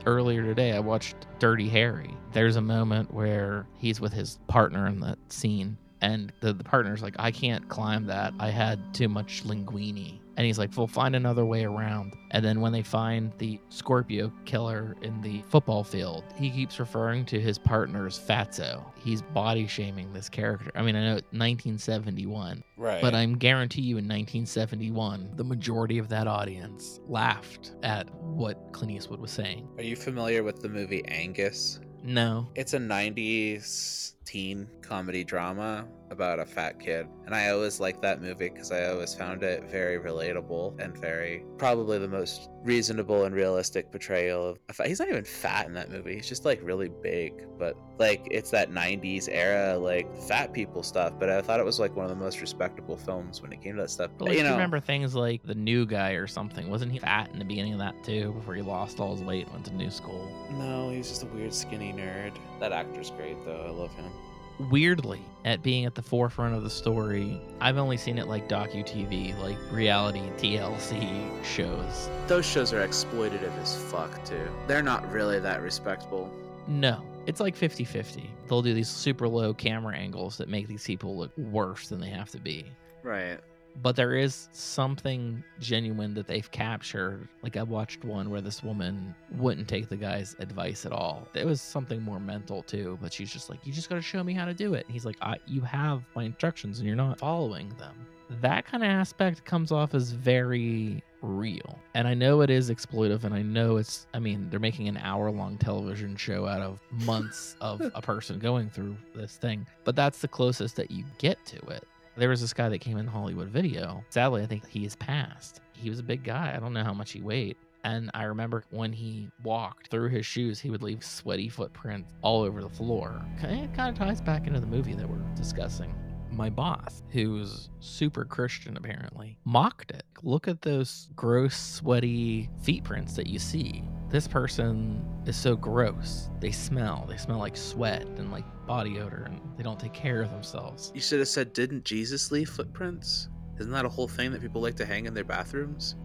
Earlier today, I watched Dirty Harry. There's a moment where he's with his partner in that scene, and the, the partner's like, I can't climb that. I had too much linguine. And he's like, well, find another way around. And then when they find the Scorpio killer in the football field, he keeps referring to his partner as Fatso. He's body shaming this character. I mean, I know it's 1971, Right. but I'm guarantee you in 1971, the majority of that audience laughed at what Clint Eastwood was saying. Are you familiar with the movie Angus? No. It's a 90s teen comedy drama about a fat kid. And I always liked that movie because I always found it very relatable and very probably the most reasonable and realistic portrayal of a fat. He's not even fat in that movie. He's just like really big, but like it's that 90s era like fat people stuff, but I thought it was like one of the most respectable films when it came to that stuff. But But, like, you you know, remember things like the new guy or something? Wasn't he fat in the beginning of that too? Before he lost all his weight, and went to new school. no, he was just a weird skinny nerd. That actor's great though. I love him. Weirdly, at being at the forefront of the story, I've only seen it like docu TV, like reality TLC shows. Those shows are exploitative as fuck too. They're not really that respectable. No, it's like 50 50. They'll do these super low camera angles that make these people look worse than they have to be. Right. But there is something genuine that they've captured. Like I watched one where this woman wouldn't take the guy's advice at all. It was something more mental too, but she's just like, "You just got to show me how to do it." And he's like, I, "You have my instructions, and you're not following them." That kind of aspect comes off as very real. And I know it is exploitive, and I know it's, I mean, they're making an hour long television show out of months of a person going through this thing, but that's the closest that you get to it. There was this guy that came in Hollywood Video. Sadly, I think he is passed. He was a big guy. I don't know how much he weighed. And I remember when he walked through his shoes, he would leave sweaty footprints all over the floor. It kind of ties back into the movie that we're discussing. My boss, who's super Christian apparently, mocked it. Look at those gross, sweaty feet prints that you see. This person is so gross. They smell. They smell like sweat and like body odor, and they don't take care of themselves. You should have said, "Didn't Jesus leave footprints?" Isn't that a whole thing that people like to hang in their bathrooms?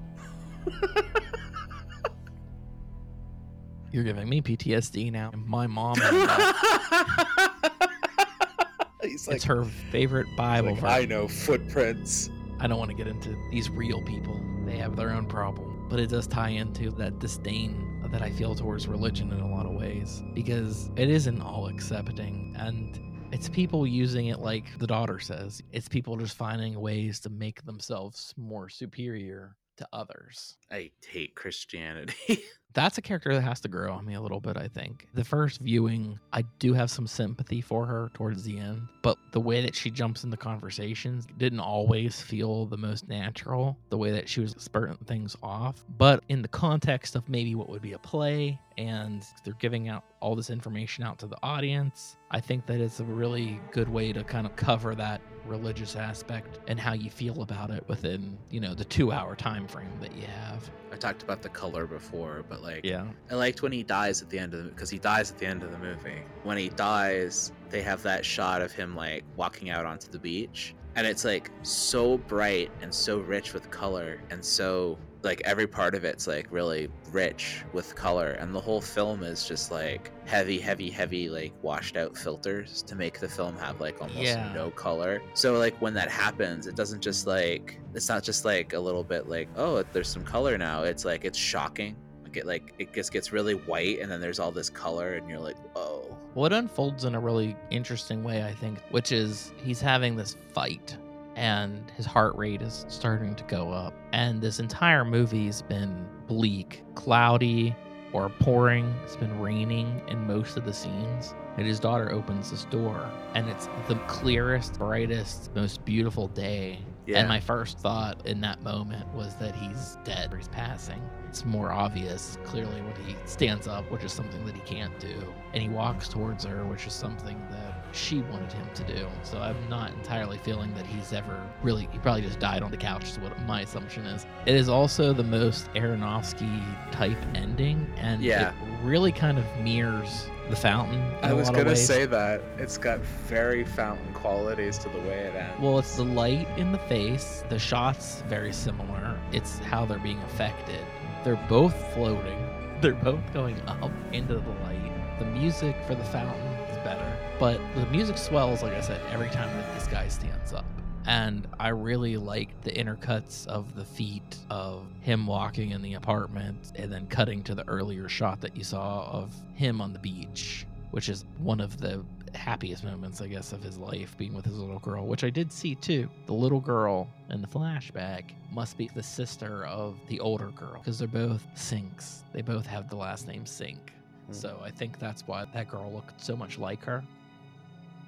You're giving me PTSD now. My mom, He's it's her favorite Bible like, verse. I know footprints. I don't want to get into these real people. They have their own problem. But it does tie into that disdain that I feel towards religion in a lot of ways because it isn't all accepting and it's people using it like the daughter says. It's people just finding ways to make themselves more superior to others. I hate Christianity. That's a character that has to grow on me a little bit, I think. The first viewing, I do have some sympathy for her towards the end, but the way that she jumps into conversations didn't always feel the most natural, the way that she was spurting things off. But in the context of maybe what would be a play and they're giving out all this information out to the audience, I think that it's a really good way to kind of cover that religious aspect and how you feel about it within, you know, the two hour time frame that you have. I talked about the color before, but like, Yeah. I liked when he dies at the end of the because he dies at the end of the movie. When he dies, they have that shot of him like walking out onto the beach, and it's like so bright and so rich with color, and so like every part of it's like really rich with color, and the whole film is just like heavy, heavy, heavy like washed out filters to make the film have like almost Yeah. no color. So like when that happens, it doesn't just like it's not just like a little bit like oh there's some color now. It's like it's shocking like it like it just gets really white and then there's all this color and you're like whoa What unfolds in a really interesting way, I think, which is he's having this fight and his heart rate is starting to go up. And this entire movie's been bleak, cloudy, or pouring. It's been raining in most of the scenes. And his daughter opens this door, and it's the clearest, brightest, most beautiful day. yeah And my first thought in that moment was that he's dead or he's passing. It's more obvious, clearly, when he stands up, which is something that he can't do. And he walks towards her, which is something that she wanted him to do. So I'm not entirely feeling that he's ever really, he probably just died on the couch, is what my assumption is. It is also the most Aronofsky type ending, and Yeah. it really kind of mirrors The Fountain. in i was gonna say that it's got very fountain qualities to the way it ends Well, it's the light in the face. The shots very similar. It's how they're being affected. They're both floating. They're both going up into the light. The music for the fountain but the music swells, like I said, every time that this guy stands up. And I really like the intercuts of the feet of him walking in the apartment and then cutting to the earlier shot that you saw of him on the beach, which is one of the happiest moments, I guess, of his life being with his little girl, which I did see too. The little girl in the flashback must be the sister of the older girl because they're both Sinks. They both have the last name Sink. Hmm. So I think that's why that girl looked so much like her.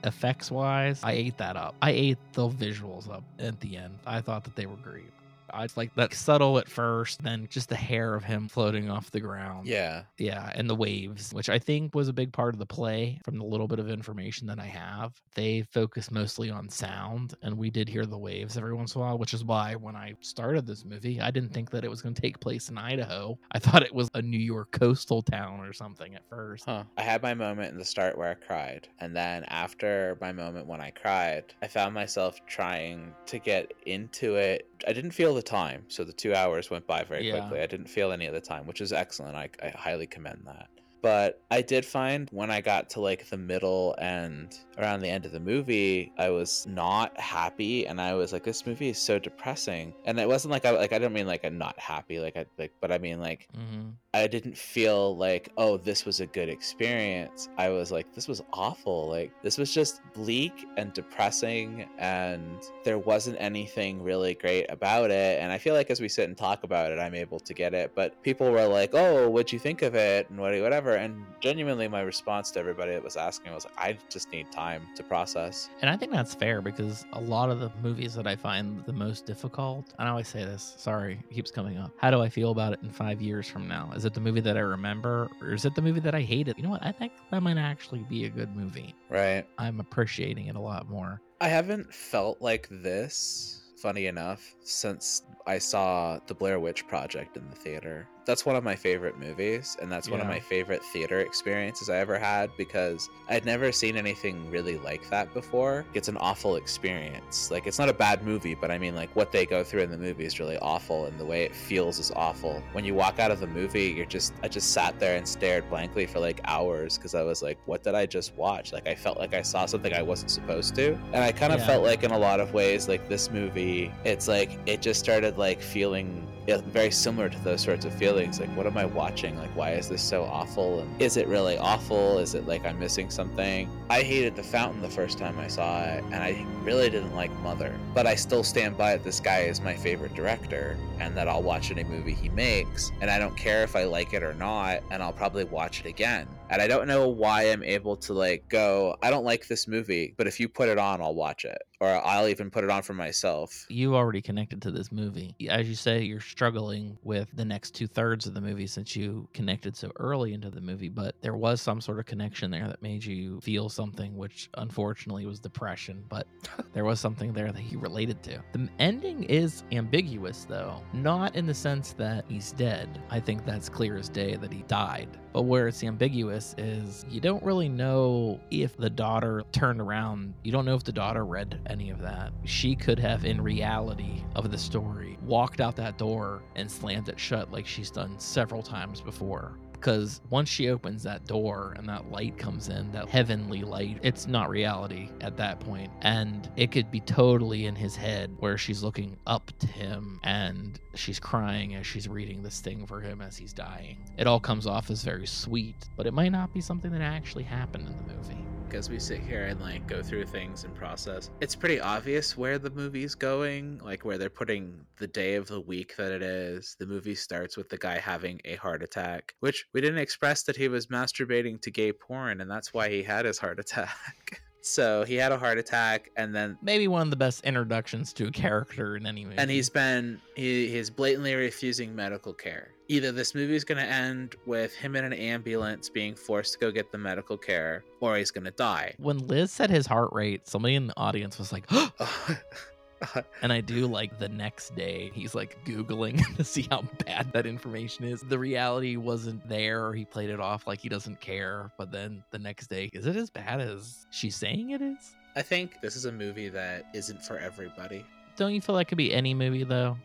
Effects wise, I ate that up. I ate the visuals up at the end. I thought that they were great. I like that subtle at first, then just the hair of him floating off the ground. Yeah. Yeah, and the waves, which I think was a big part of the play from the little bit of information that I have. They focus mostly on sound, and we did hear the waves every once in a while, which is why when I started this movie, I didn't think that it was going to take place in Idaho. I thought it was a New York coastal town or something at first. Huh. I had my moment in the start where I cried. And then after my moment when I cried, I found myself trying to get into it. I didn't feel the time. So the two hours went by very Yeah. quickly. I didn't feel any of the time, which is excellent. I, I highly commend that. But I did find when I got to like the middle and around the end of the movie, I was not happy, and I was like, "This movie is so depressing." And it wasn't like I like I don't mean like I'm not happy, like I like, but I mean like hmm I didn't feel like, oh, this was a good experience. I was like, this was awful. Like, this was just bleak and depressing, and there wasn't anything really great about it. And I feel like as we sit and talk about it, I'm able to get it. But people were like, oh, what'd you think of it? And what- whatever. And genuinely, my response to everybody that was asking was, I just need time to process. And I think that's fair because a lot of the movies that I find the most difficult, and I always say this, sorry, it keeps coming up. How do I feel about it in five years from now? Is it the movie that I remember or is it the movie that I hated? You know what? I think that might actually be a good movie. Right. I'm appreciating it a lot more. I haven't felt like this, funny enough, since I saw The Blair Witch Project in the theater. That's one of my favorite movies, and that's one of my favorite theater experiences I ever had because I'd never seen anything really like that before. It's an awful experience. Like, it's not a bad movie, but I mean, like, what they go through in the movie is really awful, and the way it feels is awful. When you walk out of the movie, you're just, I just sat there and stared blankly for like hours because I was like, what did I just watch? Like, I felt like I saw something I wasn't supposed to. And I kind of Yeah. felt like, in a lot of ways, like this movie, it's like, it just started like feeling very similar to those sorts of feelings. Like, what am I watching? Like, why is this so awful? And is it really awful? Is it like I'm missing something? I hated The Fountain the first time I saw it, and I really didn't like Mother. But I still stand by it. This guy is my favorite director, and that I'll watch any movie he makes, and I don't care if I like it or not, and I'll probably watch it again. And I don't know why I'm able to like go, I don't like this movie, but if you put it on, I'll watch it. Or I'll even put it on for myself. You already connected to this movie. As you say, you're struggling with the next two thirds of the movie since you connected so early into the movie, but there was some sort of connection there that made you feel something, which unfortunately was depression, but there was something there that he related to. The ending is ambiguous, though, not in the sense that he's dead. I think that's clear as day that he died. But where it's ambiguous is you don't really know if the daughter turned around. You don't know if the daughter read any of that. She could have, in reality of the story, walked out that door and slammed it shut like she's done several times before because once she opens that door and that light comes in, that heavenly light, it's not reality at that point. And it could be totally in his head where she's looking up to him and she's crying as she's reading this thing for him as he's dying. It all comes off as very sweet, but it might not be something that actually happened in the movie. as we sit here and like go through things and process it's pretty obvious where the movie's going like where they're putting the day of the week that it is the movie starts with the guy having a heart attack which we didn't express that he was masturbating to gay porn and that's why he had his heart attack so he had a heart attack and then Maybe one of the best introductions to a character in any movie. and he's been he, he's blatantly refusing medical care either this movie is going to end with him in an ambulance being forced to go get the medical care or he's going to die when Liz said his heart rate, somebody in the audience was like, And I do like the next day, he's like Googling to see how bad that information is. The reality wasn't there, or he played it off like he doesn't care. But then the next day, is it as bad as she's saying it is? I think this is a movie that isn't for everybody. Don't you feel like it could be any movie though?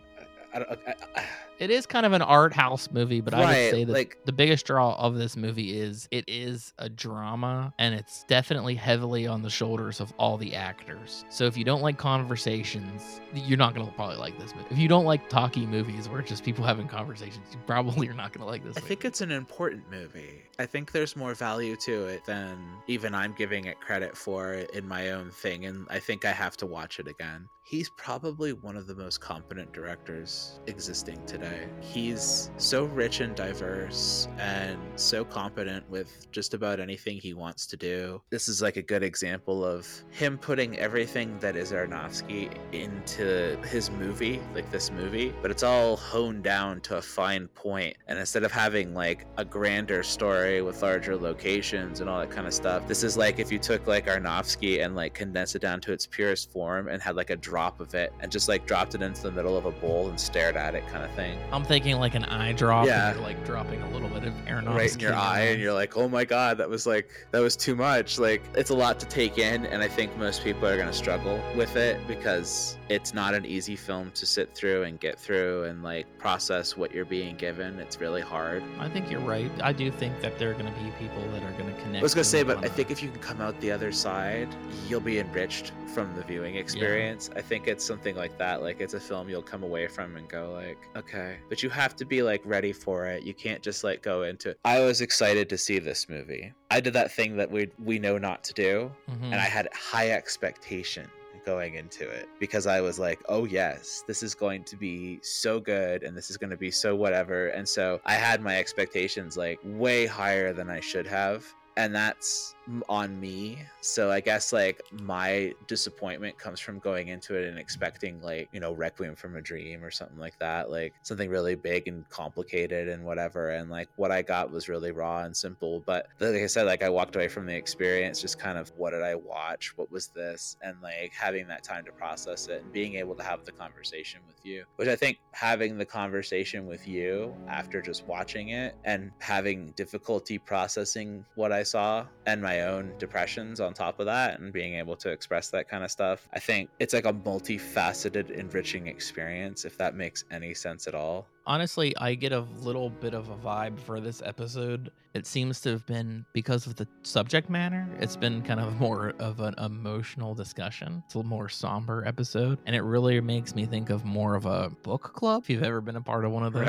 I, I, I, I, It is kind of an art house movie, but I would say that like- the biggest draw of this movie is it is a drama and it's definitely heavily on the shoulders of all the actors. So if you don't like conversations, you're not going to probably like this movie. If you don't like talky movies where it's just people having conversations, you probably are not going to like this I movie. think it's an important movie. I think there's more value to it than even I'm giving it credit for in my own thing, and I think I have to watch it again. He's probably one of the most competent directors existing today. He's so rich and diverse and so competent with just about anything he wants to do. This is like a good example of him putting everything that is Aronofsky into his movie, like this movie, but it's all honed down to a fine point. And instead of having like a grander story with larger locations and all that kind of stuff, this is like if you took like Aronofsky and like condensed it down to its purest form and had like a drop of it and just like dropped it into the middle of a bowl and stared at it kind of thing. I'm thinking like an eye drop. Yeah. And you're like dropping a little bit of Aronofsky right in your eye and you're like oh my god that was like that was too much like it's a lot to take in and i think most people are going to struggle with it because it's not an easy film to sit through and get through and like process what you're being given it's really hard I think you're right. I do think that there are going to be people that are going to connect. i was going to say but i think if you can come out the other side you'll be enriched from the viewing experience i think it's something like that like it's a film you'll come away from and go like okay but you have to be like ready for it you can't just like go into it i was excited to see this movie i did that thing that we we know not to do Mhm. and I had high expectation going into it because I was like, oh yes, this is going to be so good and this is going to be so whatever. And so I had my expectations like way higher than I should have. And that's on me. So I guess like my disappointment comes from going into it and expecting like, you know, Requiem from a Dream or something like that, like something really big and complicated and whatever. And like what I got was really raw and simple. But like I said, like I walked away from the experience just kind of what did I watch? What was this? And like having that time to process it and being able to have the conversation with you, which I think having the conversation with you after just watching it and having difficulty processing what I saw and my own depressions on top of that and being able to express that kind of stuff. I think it's like a multifaceted, enriching experience, if that makes any sense at all. honestly, I get a little bit of a vibe for this episode. It seems to have been because of the subject matter. It's been kind of more of an emotional discussion. It's a more somber episode, and it really makes me think of more of a book club. If you've ever been a part of one of those,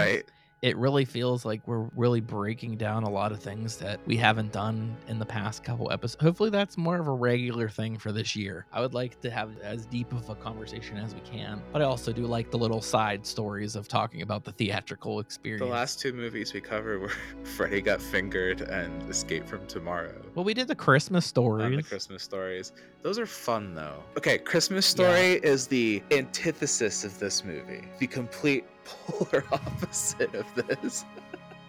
it really feels like we're really breaking down a lot of things that we haven't done in the past couple episodes. Hopefully, that's more of a regular thing for this year. I would like to have as deep of a conversation as we can, but I also do like the little side stories of talking about the theatrical experience. The last two movies we covered were Freddy Got Fingered and Escape from Tomorrow. well, we did the Christmas And stories. the Christmas stories. Those are fun though. Okay, Christmas Story is the antithesis of this movie. The complete polar opposite of this.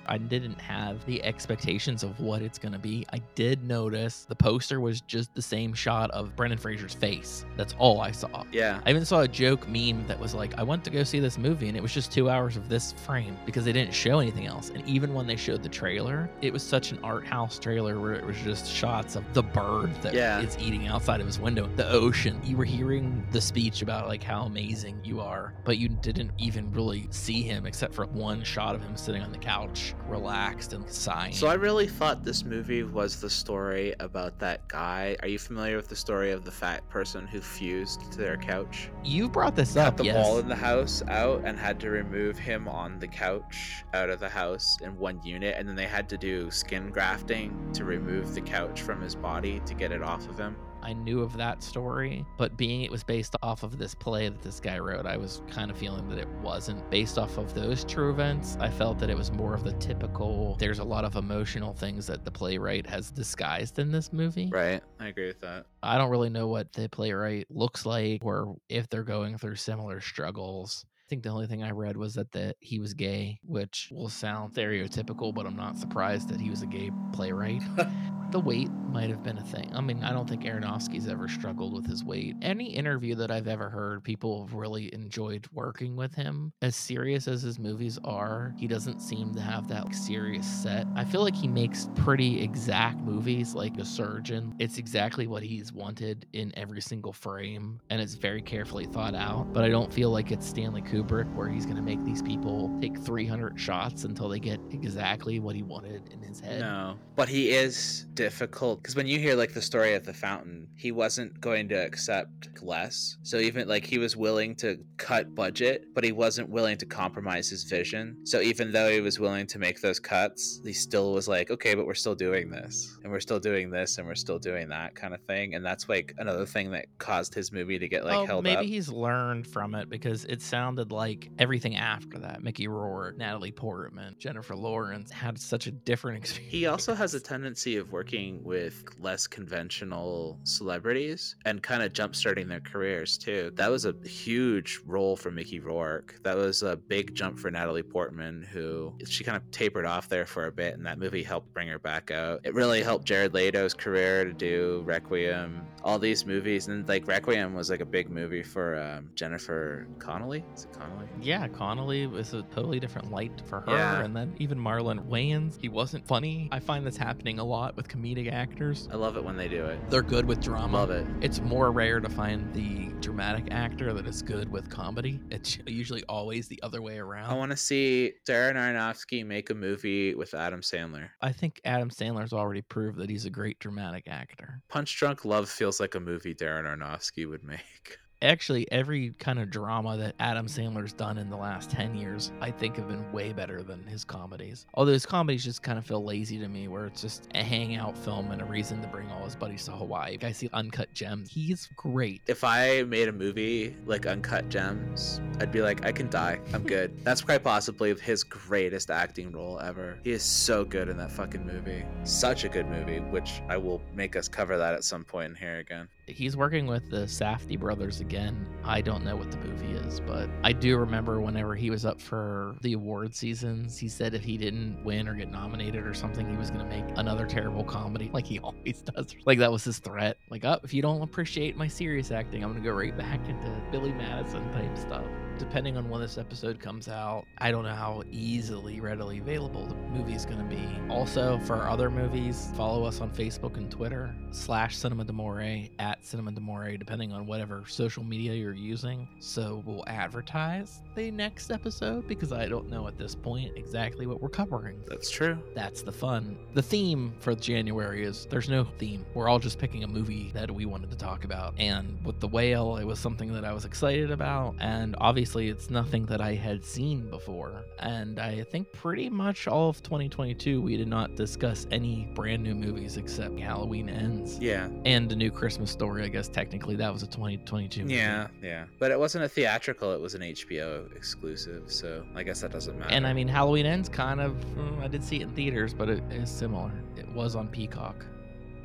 I didn't have the expectations of what it's going to be. I did notice the poster was just the same shot of Brendan Fraser's face. That's all I saw. Yeah. I even saw a joke meme that was like, I went to go see this movie and it was just two hours of this frame because they didn't show anything else. And even when they showed the trailer, it was such an art house trailer where it was just shots of the bird that is Yeah. eating outside of his window, the ocean. You were hearing the speech about like how amazing you are, but you didn't even really see him except for one shot of him sitting on the couch, relaxed and sighing. So I really thought this movie was the story about that guy. Are you familiar with the story of the fat person who fused to their couch? you brought this Cut up, the yes. wall in the house out and had to remove him on the couch out of the house in one unit, and then they had to do skin grafting to remove the couch from his body to get it off of him. I knew of that story, but being it was based off of this play that this guy wrote, I was kind of feeling that it wasn't based off of those true events. I felt that it was more of the typical, there's a lot of emotional things that the playwright has disguised in this movie. Right. I agree with that. I don't really know what the playwright looks like or if they're going through similar struggles. I think the only thing I read was that the, he was gay, which will sound stereotypical, but I'm not surprised that he was a gay playwright. the weight might have been a thing. I mean, I don't think Aronofsky's ever struggled with his weight. Any interview that I've ever heard, people have really enjoyed working with him. As serious as his movies are, he doesn't seem to have that like, serious set. I feel like he makes pretty exact movies like a surgeon. It's exactly what he's wanted in every single frame, and it's very carefully thought out. But I don't feel like it's Stanley Kubrick where he's going to make these people take 300 shots until they get exactly what he wanted in his head. No, but he is difficult because when you hear like the story of the fountain, he wasn't going to accept less. So even like he was willing to cut budget, but he wasn't willing to compromise his vision. So even though he was willing to make those cuts, he still was like, okay, but we're still doing this, and we're still doing this, and we're still doing that kind of thing. And that's like another thing that caused his movie to get like oh, held maybe up. he's learned from it because it sounded like everything after that. Mickey Rourke, Natalie Portman, Jennifer Lawrence had such a different experience. He also has a tendency of working with less conventional celebrities and kind of jumpstarting their careers too. That was a huge role for Mickey Rourke. That was a big jump for Natalie Portman, who she kind of tapered off there for a bit, and that movie helped bring her back out. It really helped Jared Leto's career to do Requiem, all these movies, and like Requiem was like a big movie for um, Jennifer Connelly. Is it Connelly? Yeah, Connelly was a totally different light for her. Yeah. And then even Marlon Wayans, he wasn't funny. I find this happening a lot with comedic actors. I love it when they do it. They're good with drama. Love it. It's more rare to find the dramatic actor that is good with comedy. It's usually always the other way around. I want to see Darren Aronofsky make a movie with Adam Sandler. I think Adam Sandler's already proved that he's a great dramatic actor. Punch Drunk Love feels like a movie Darren Aronofsky would make. Actually, every kind of drama that Adam Sandler's done in the last 10 years, I think have been way better than his comedies. Although his comedies just kind of feel lazy to me, where it's just a hangout film and a reason to bring all his buddies to Hawaii. I see Uncut Gems. He's great. If I made a movie like Uncut Gems, I'd be like, I can die. I'm good. That's quite possibly his greatest acting role ever. He is so good in that fucking movie. Such a good movie, which I will make us cover that at some point in here again. He's working with the Safdie brothers again. I don't know what the movie is, but I do remember whenever he was up for the award seasons, he said if he didn't win or get nominated or something, he was going to make another terrible comedy like he always does. Like that was his threat. Like, oh, if you don't appreciate my serious acting, I'm going to go right back into Billy Madison type stuff. Depending on when this episode comes out, I don't know how easily, readily available the movie is going to be. Also, for our other movies, follow us on Facebook and Twitter, slash Cinema Demore, at Cinema Demore, depending on whatever social media you're using. So we'll advertise the next episode because I don't know at this point exactly what we're covering. That's true. That's the fun. The theme for January is there's no theme. We're all just picking a movie that we wanted to talk about. And with The Whale, it was something that I was excited about. And obviously, it's nothing that I had seen before. And I think pretty much all of 2022, we did not discuss any brand new movies except Halloween Ends. Yeah. And A New Christmas Story, I guess technically that was a 2022 movie. Yeah, yeah. But it wasn't a theatrical, it was an HBO exclusive, so I guess that doesn't matter. And I mean, Halloween Ends kind of, mm, I did see it in theaters, but it is similar. It was on Peacock.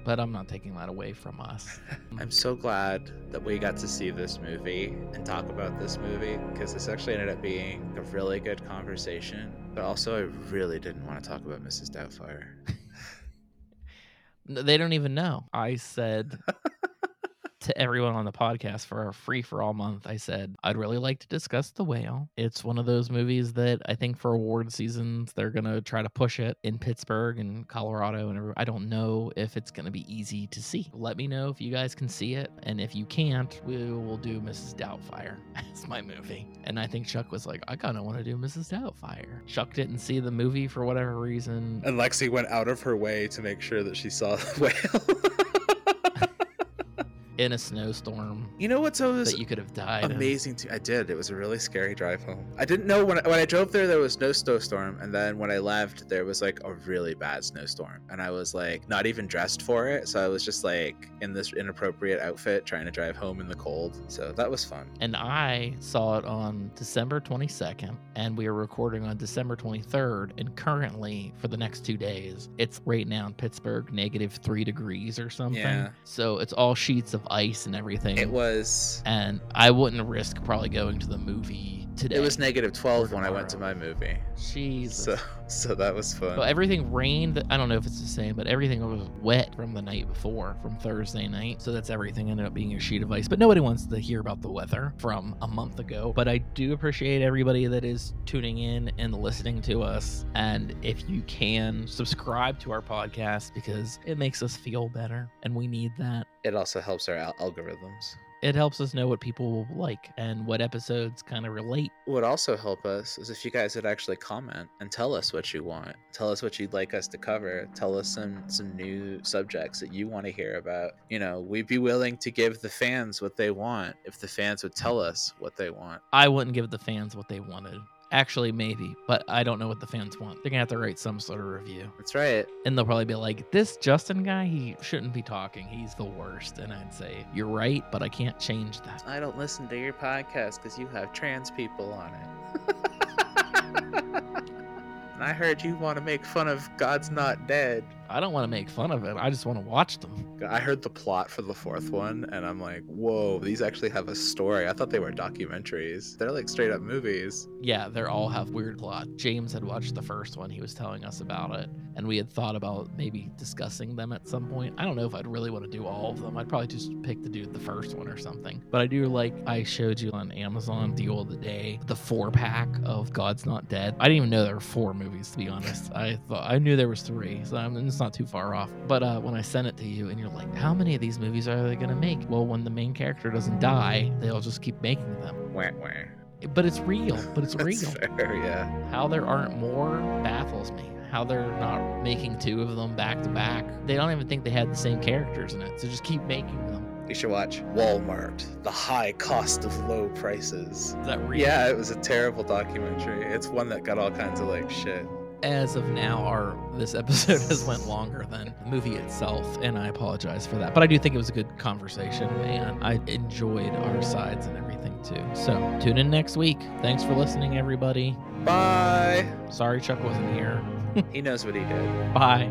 But I'm not taking that away from us. I'm so glad that we got to see this movie and talk about this movie because this actually ended up being a really good conversation. But also, I really didn't want to talk about Mrs. Doubtfire. They don't even know. I said to everyone on the podcast for our free for all month, I said, I'd really like to discuss The Whale. It's one of those movies that I think for award seasons, they're going to try to push it in Pittsburgh and Colorado. And I don't know if it's going to be easy to see. Let me know if you guys can see it. And if you can't, we will do Mrs. Doubtfire as my movie. And I think Chuck was like, I kind of want to do Mrs. Doubtfire. Chuck didn't see the movie for whatever reason. And Lexi went out of her way to make sure that she saw the whale. in a snowstorm you know what's always that you could have died. amazing too. I did. It was a really scary drive home. I didn't know when I, when I drove there there was no snowstorm, and then when I left there was like a really bad snowstorm, and I was like not even dressed for it, so I was just like in this inappropriate outfit trying to drive home in the cold. So that was fun. And I saw it on December 22nd, and we are recording on December 23rd. And currently, for the next two days, it's right now in Pittsburgh, negative three degrees or something. Yeah. So it's all sheets of ice and everything. It was and I wouldn't risk probably going to the movie today. it was negative twelve when I went to my movie. Jesus. So so that was fun. Well, everything rained. I don't know if it's the same, but everything was wet from the night before, from Thursday night. So that's everything ended up being a sheet of ice. But nobody wants to hear about the weather from a month ago. But I do appreciate everybody that is tuning in and listening to us. And if you can subscribe to our podcast because it makes us feel better and we need that. it also helps our al- algorithms. It helps us know what people will like and what episodes kind of relate. would also help us is if you guys would actually comment and tell us what you want. Tell us what you'd like us to cover. Tell us some some new subjects that you want to hear about. You know, we'd be willing to give the fans what they want if the fans would tell us what they want. I wouldn't give the fans what they wanted. Actually, maybe, but I don't know what the fans want. They're gonna have to write some sort of review, That's right. and they'll probably be like, "This Justin guy, he shouldn't be talking. He's the worst." And I'd say, "You're right, but I can't change that." I don't listen to your podcast because you have trans people on it. and I heard you want to make fun of God's Not Dead. I don't want to make fun of it. I just want to watch them. I heard the plot for the fourth one, and I'm like, whoa, these actually have a story. I thought they were documentaries. They're like straight up movies. Yeah, they all have weird plot. James had watched the first one. He was telling us about it, and we had thought about maybe discussing them at some point. I don't know if I'd really want to do all of them. I'd probably just pick to do the first one or something. But I do like I showed you on Amazon deal of the day the four pack of God's Not Dead. I didn't even know there were four movies to be honest. I thought I knew there was three, so I'm, it's not too far off. But uh, when I sent it to you, and you're like, how many of these movies are they gonna make? Well, when the main character doesn't die, they'll just keep making them. Wah, wah. But it's real. But it's real. fair, yeah. How there aren't more baffles me. How they're not making two of them back to back. They don't even think they had the same characters in it, so just keep making them. You should watch Walmart, The High Cost of Low Prices. Is that real? Yeah, it was a terrible documentary. It's one that got all kinds of like shit. As of now, our this episode has went longer than the movie itself, and I apologize for that. But I do think it was a good conversation, and I enjoyed our sides and everything too. So tune in next week. Thanks for listening, everybody. Bye. Sorry Chuck wasn't here. he knows what he did. Bye.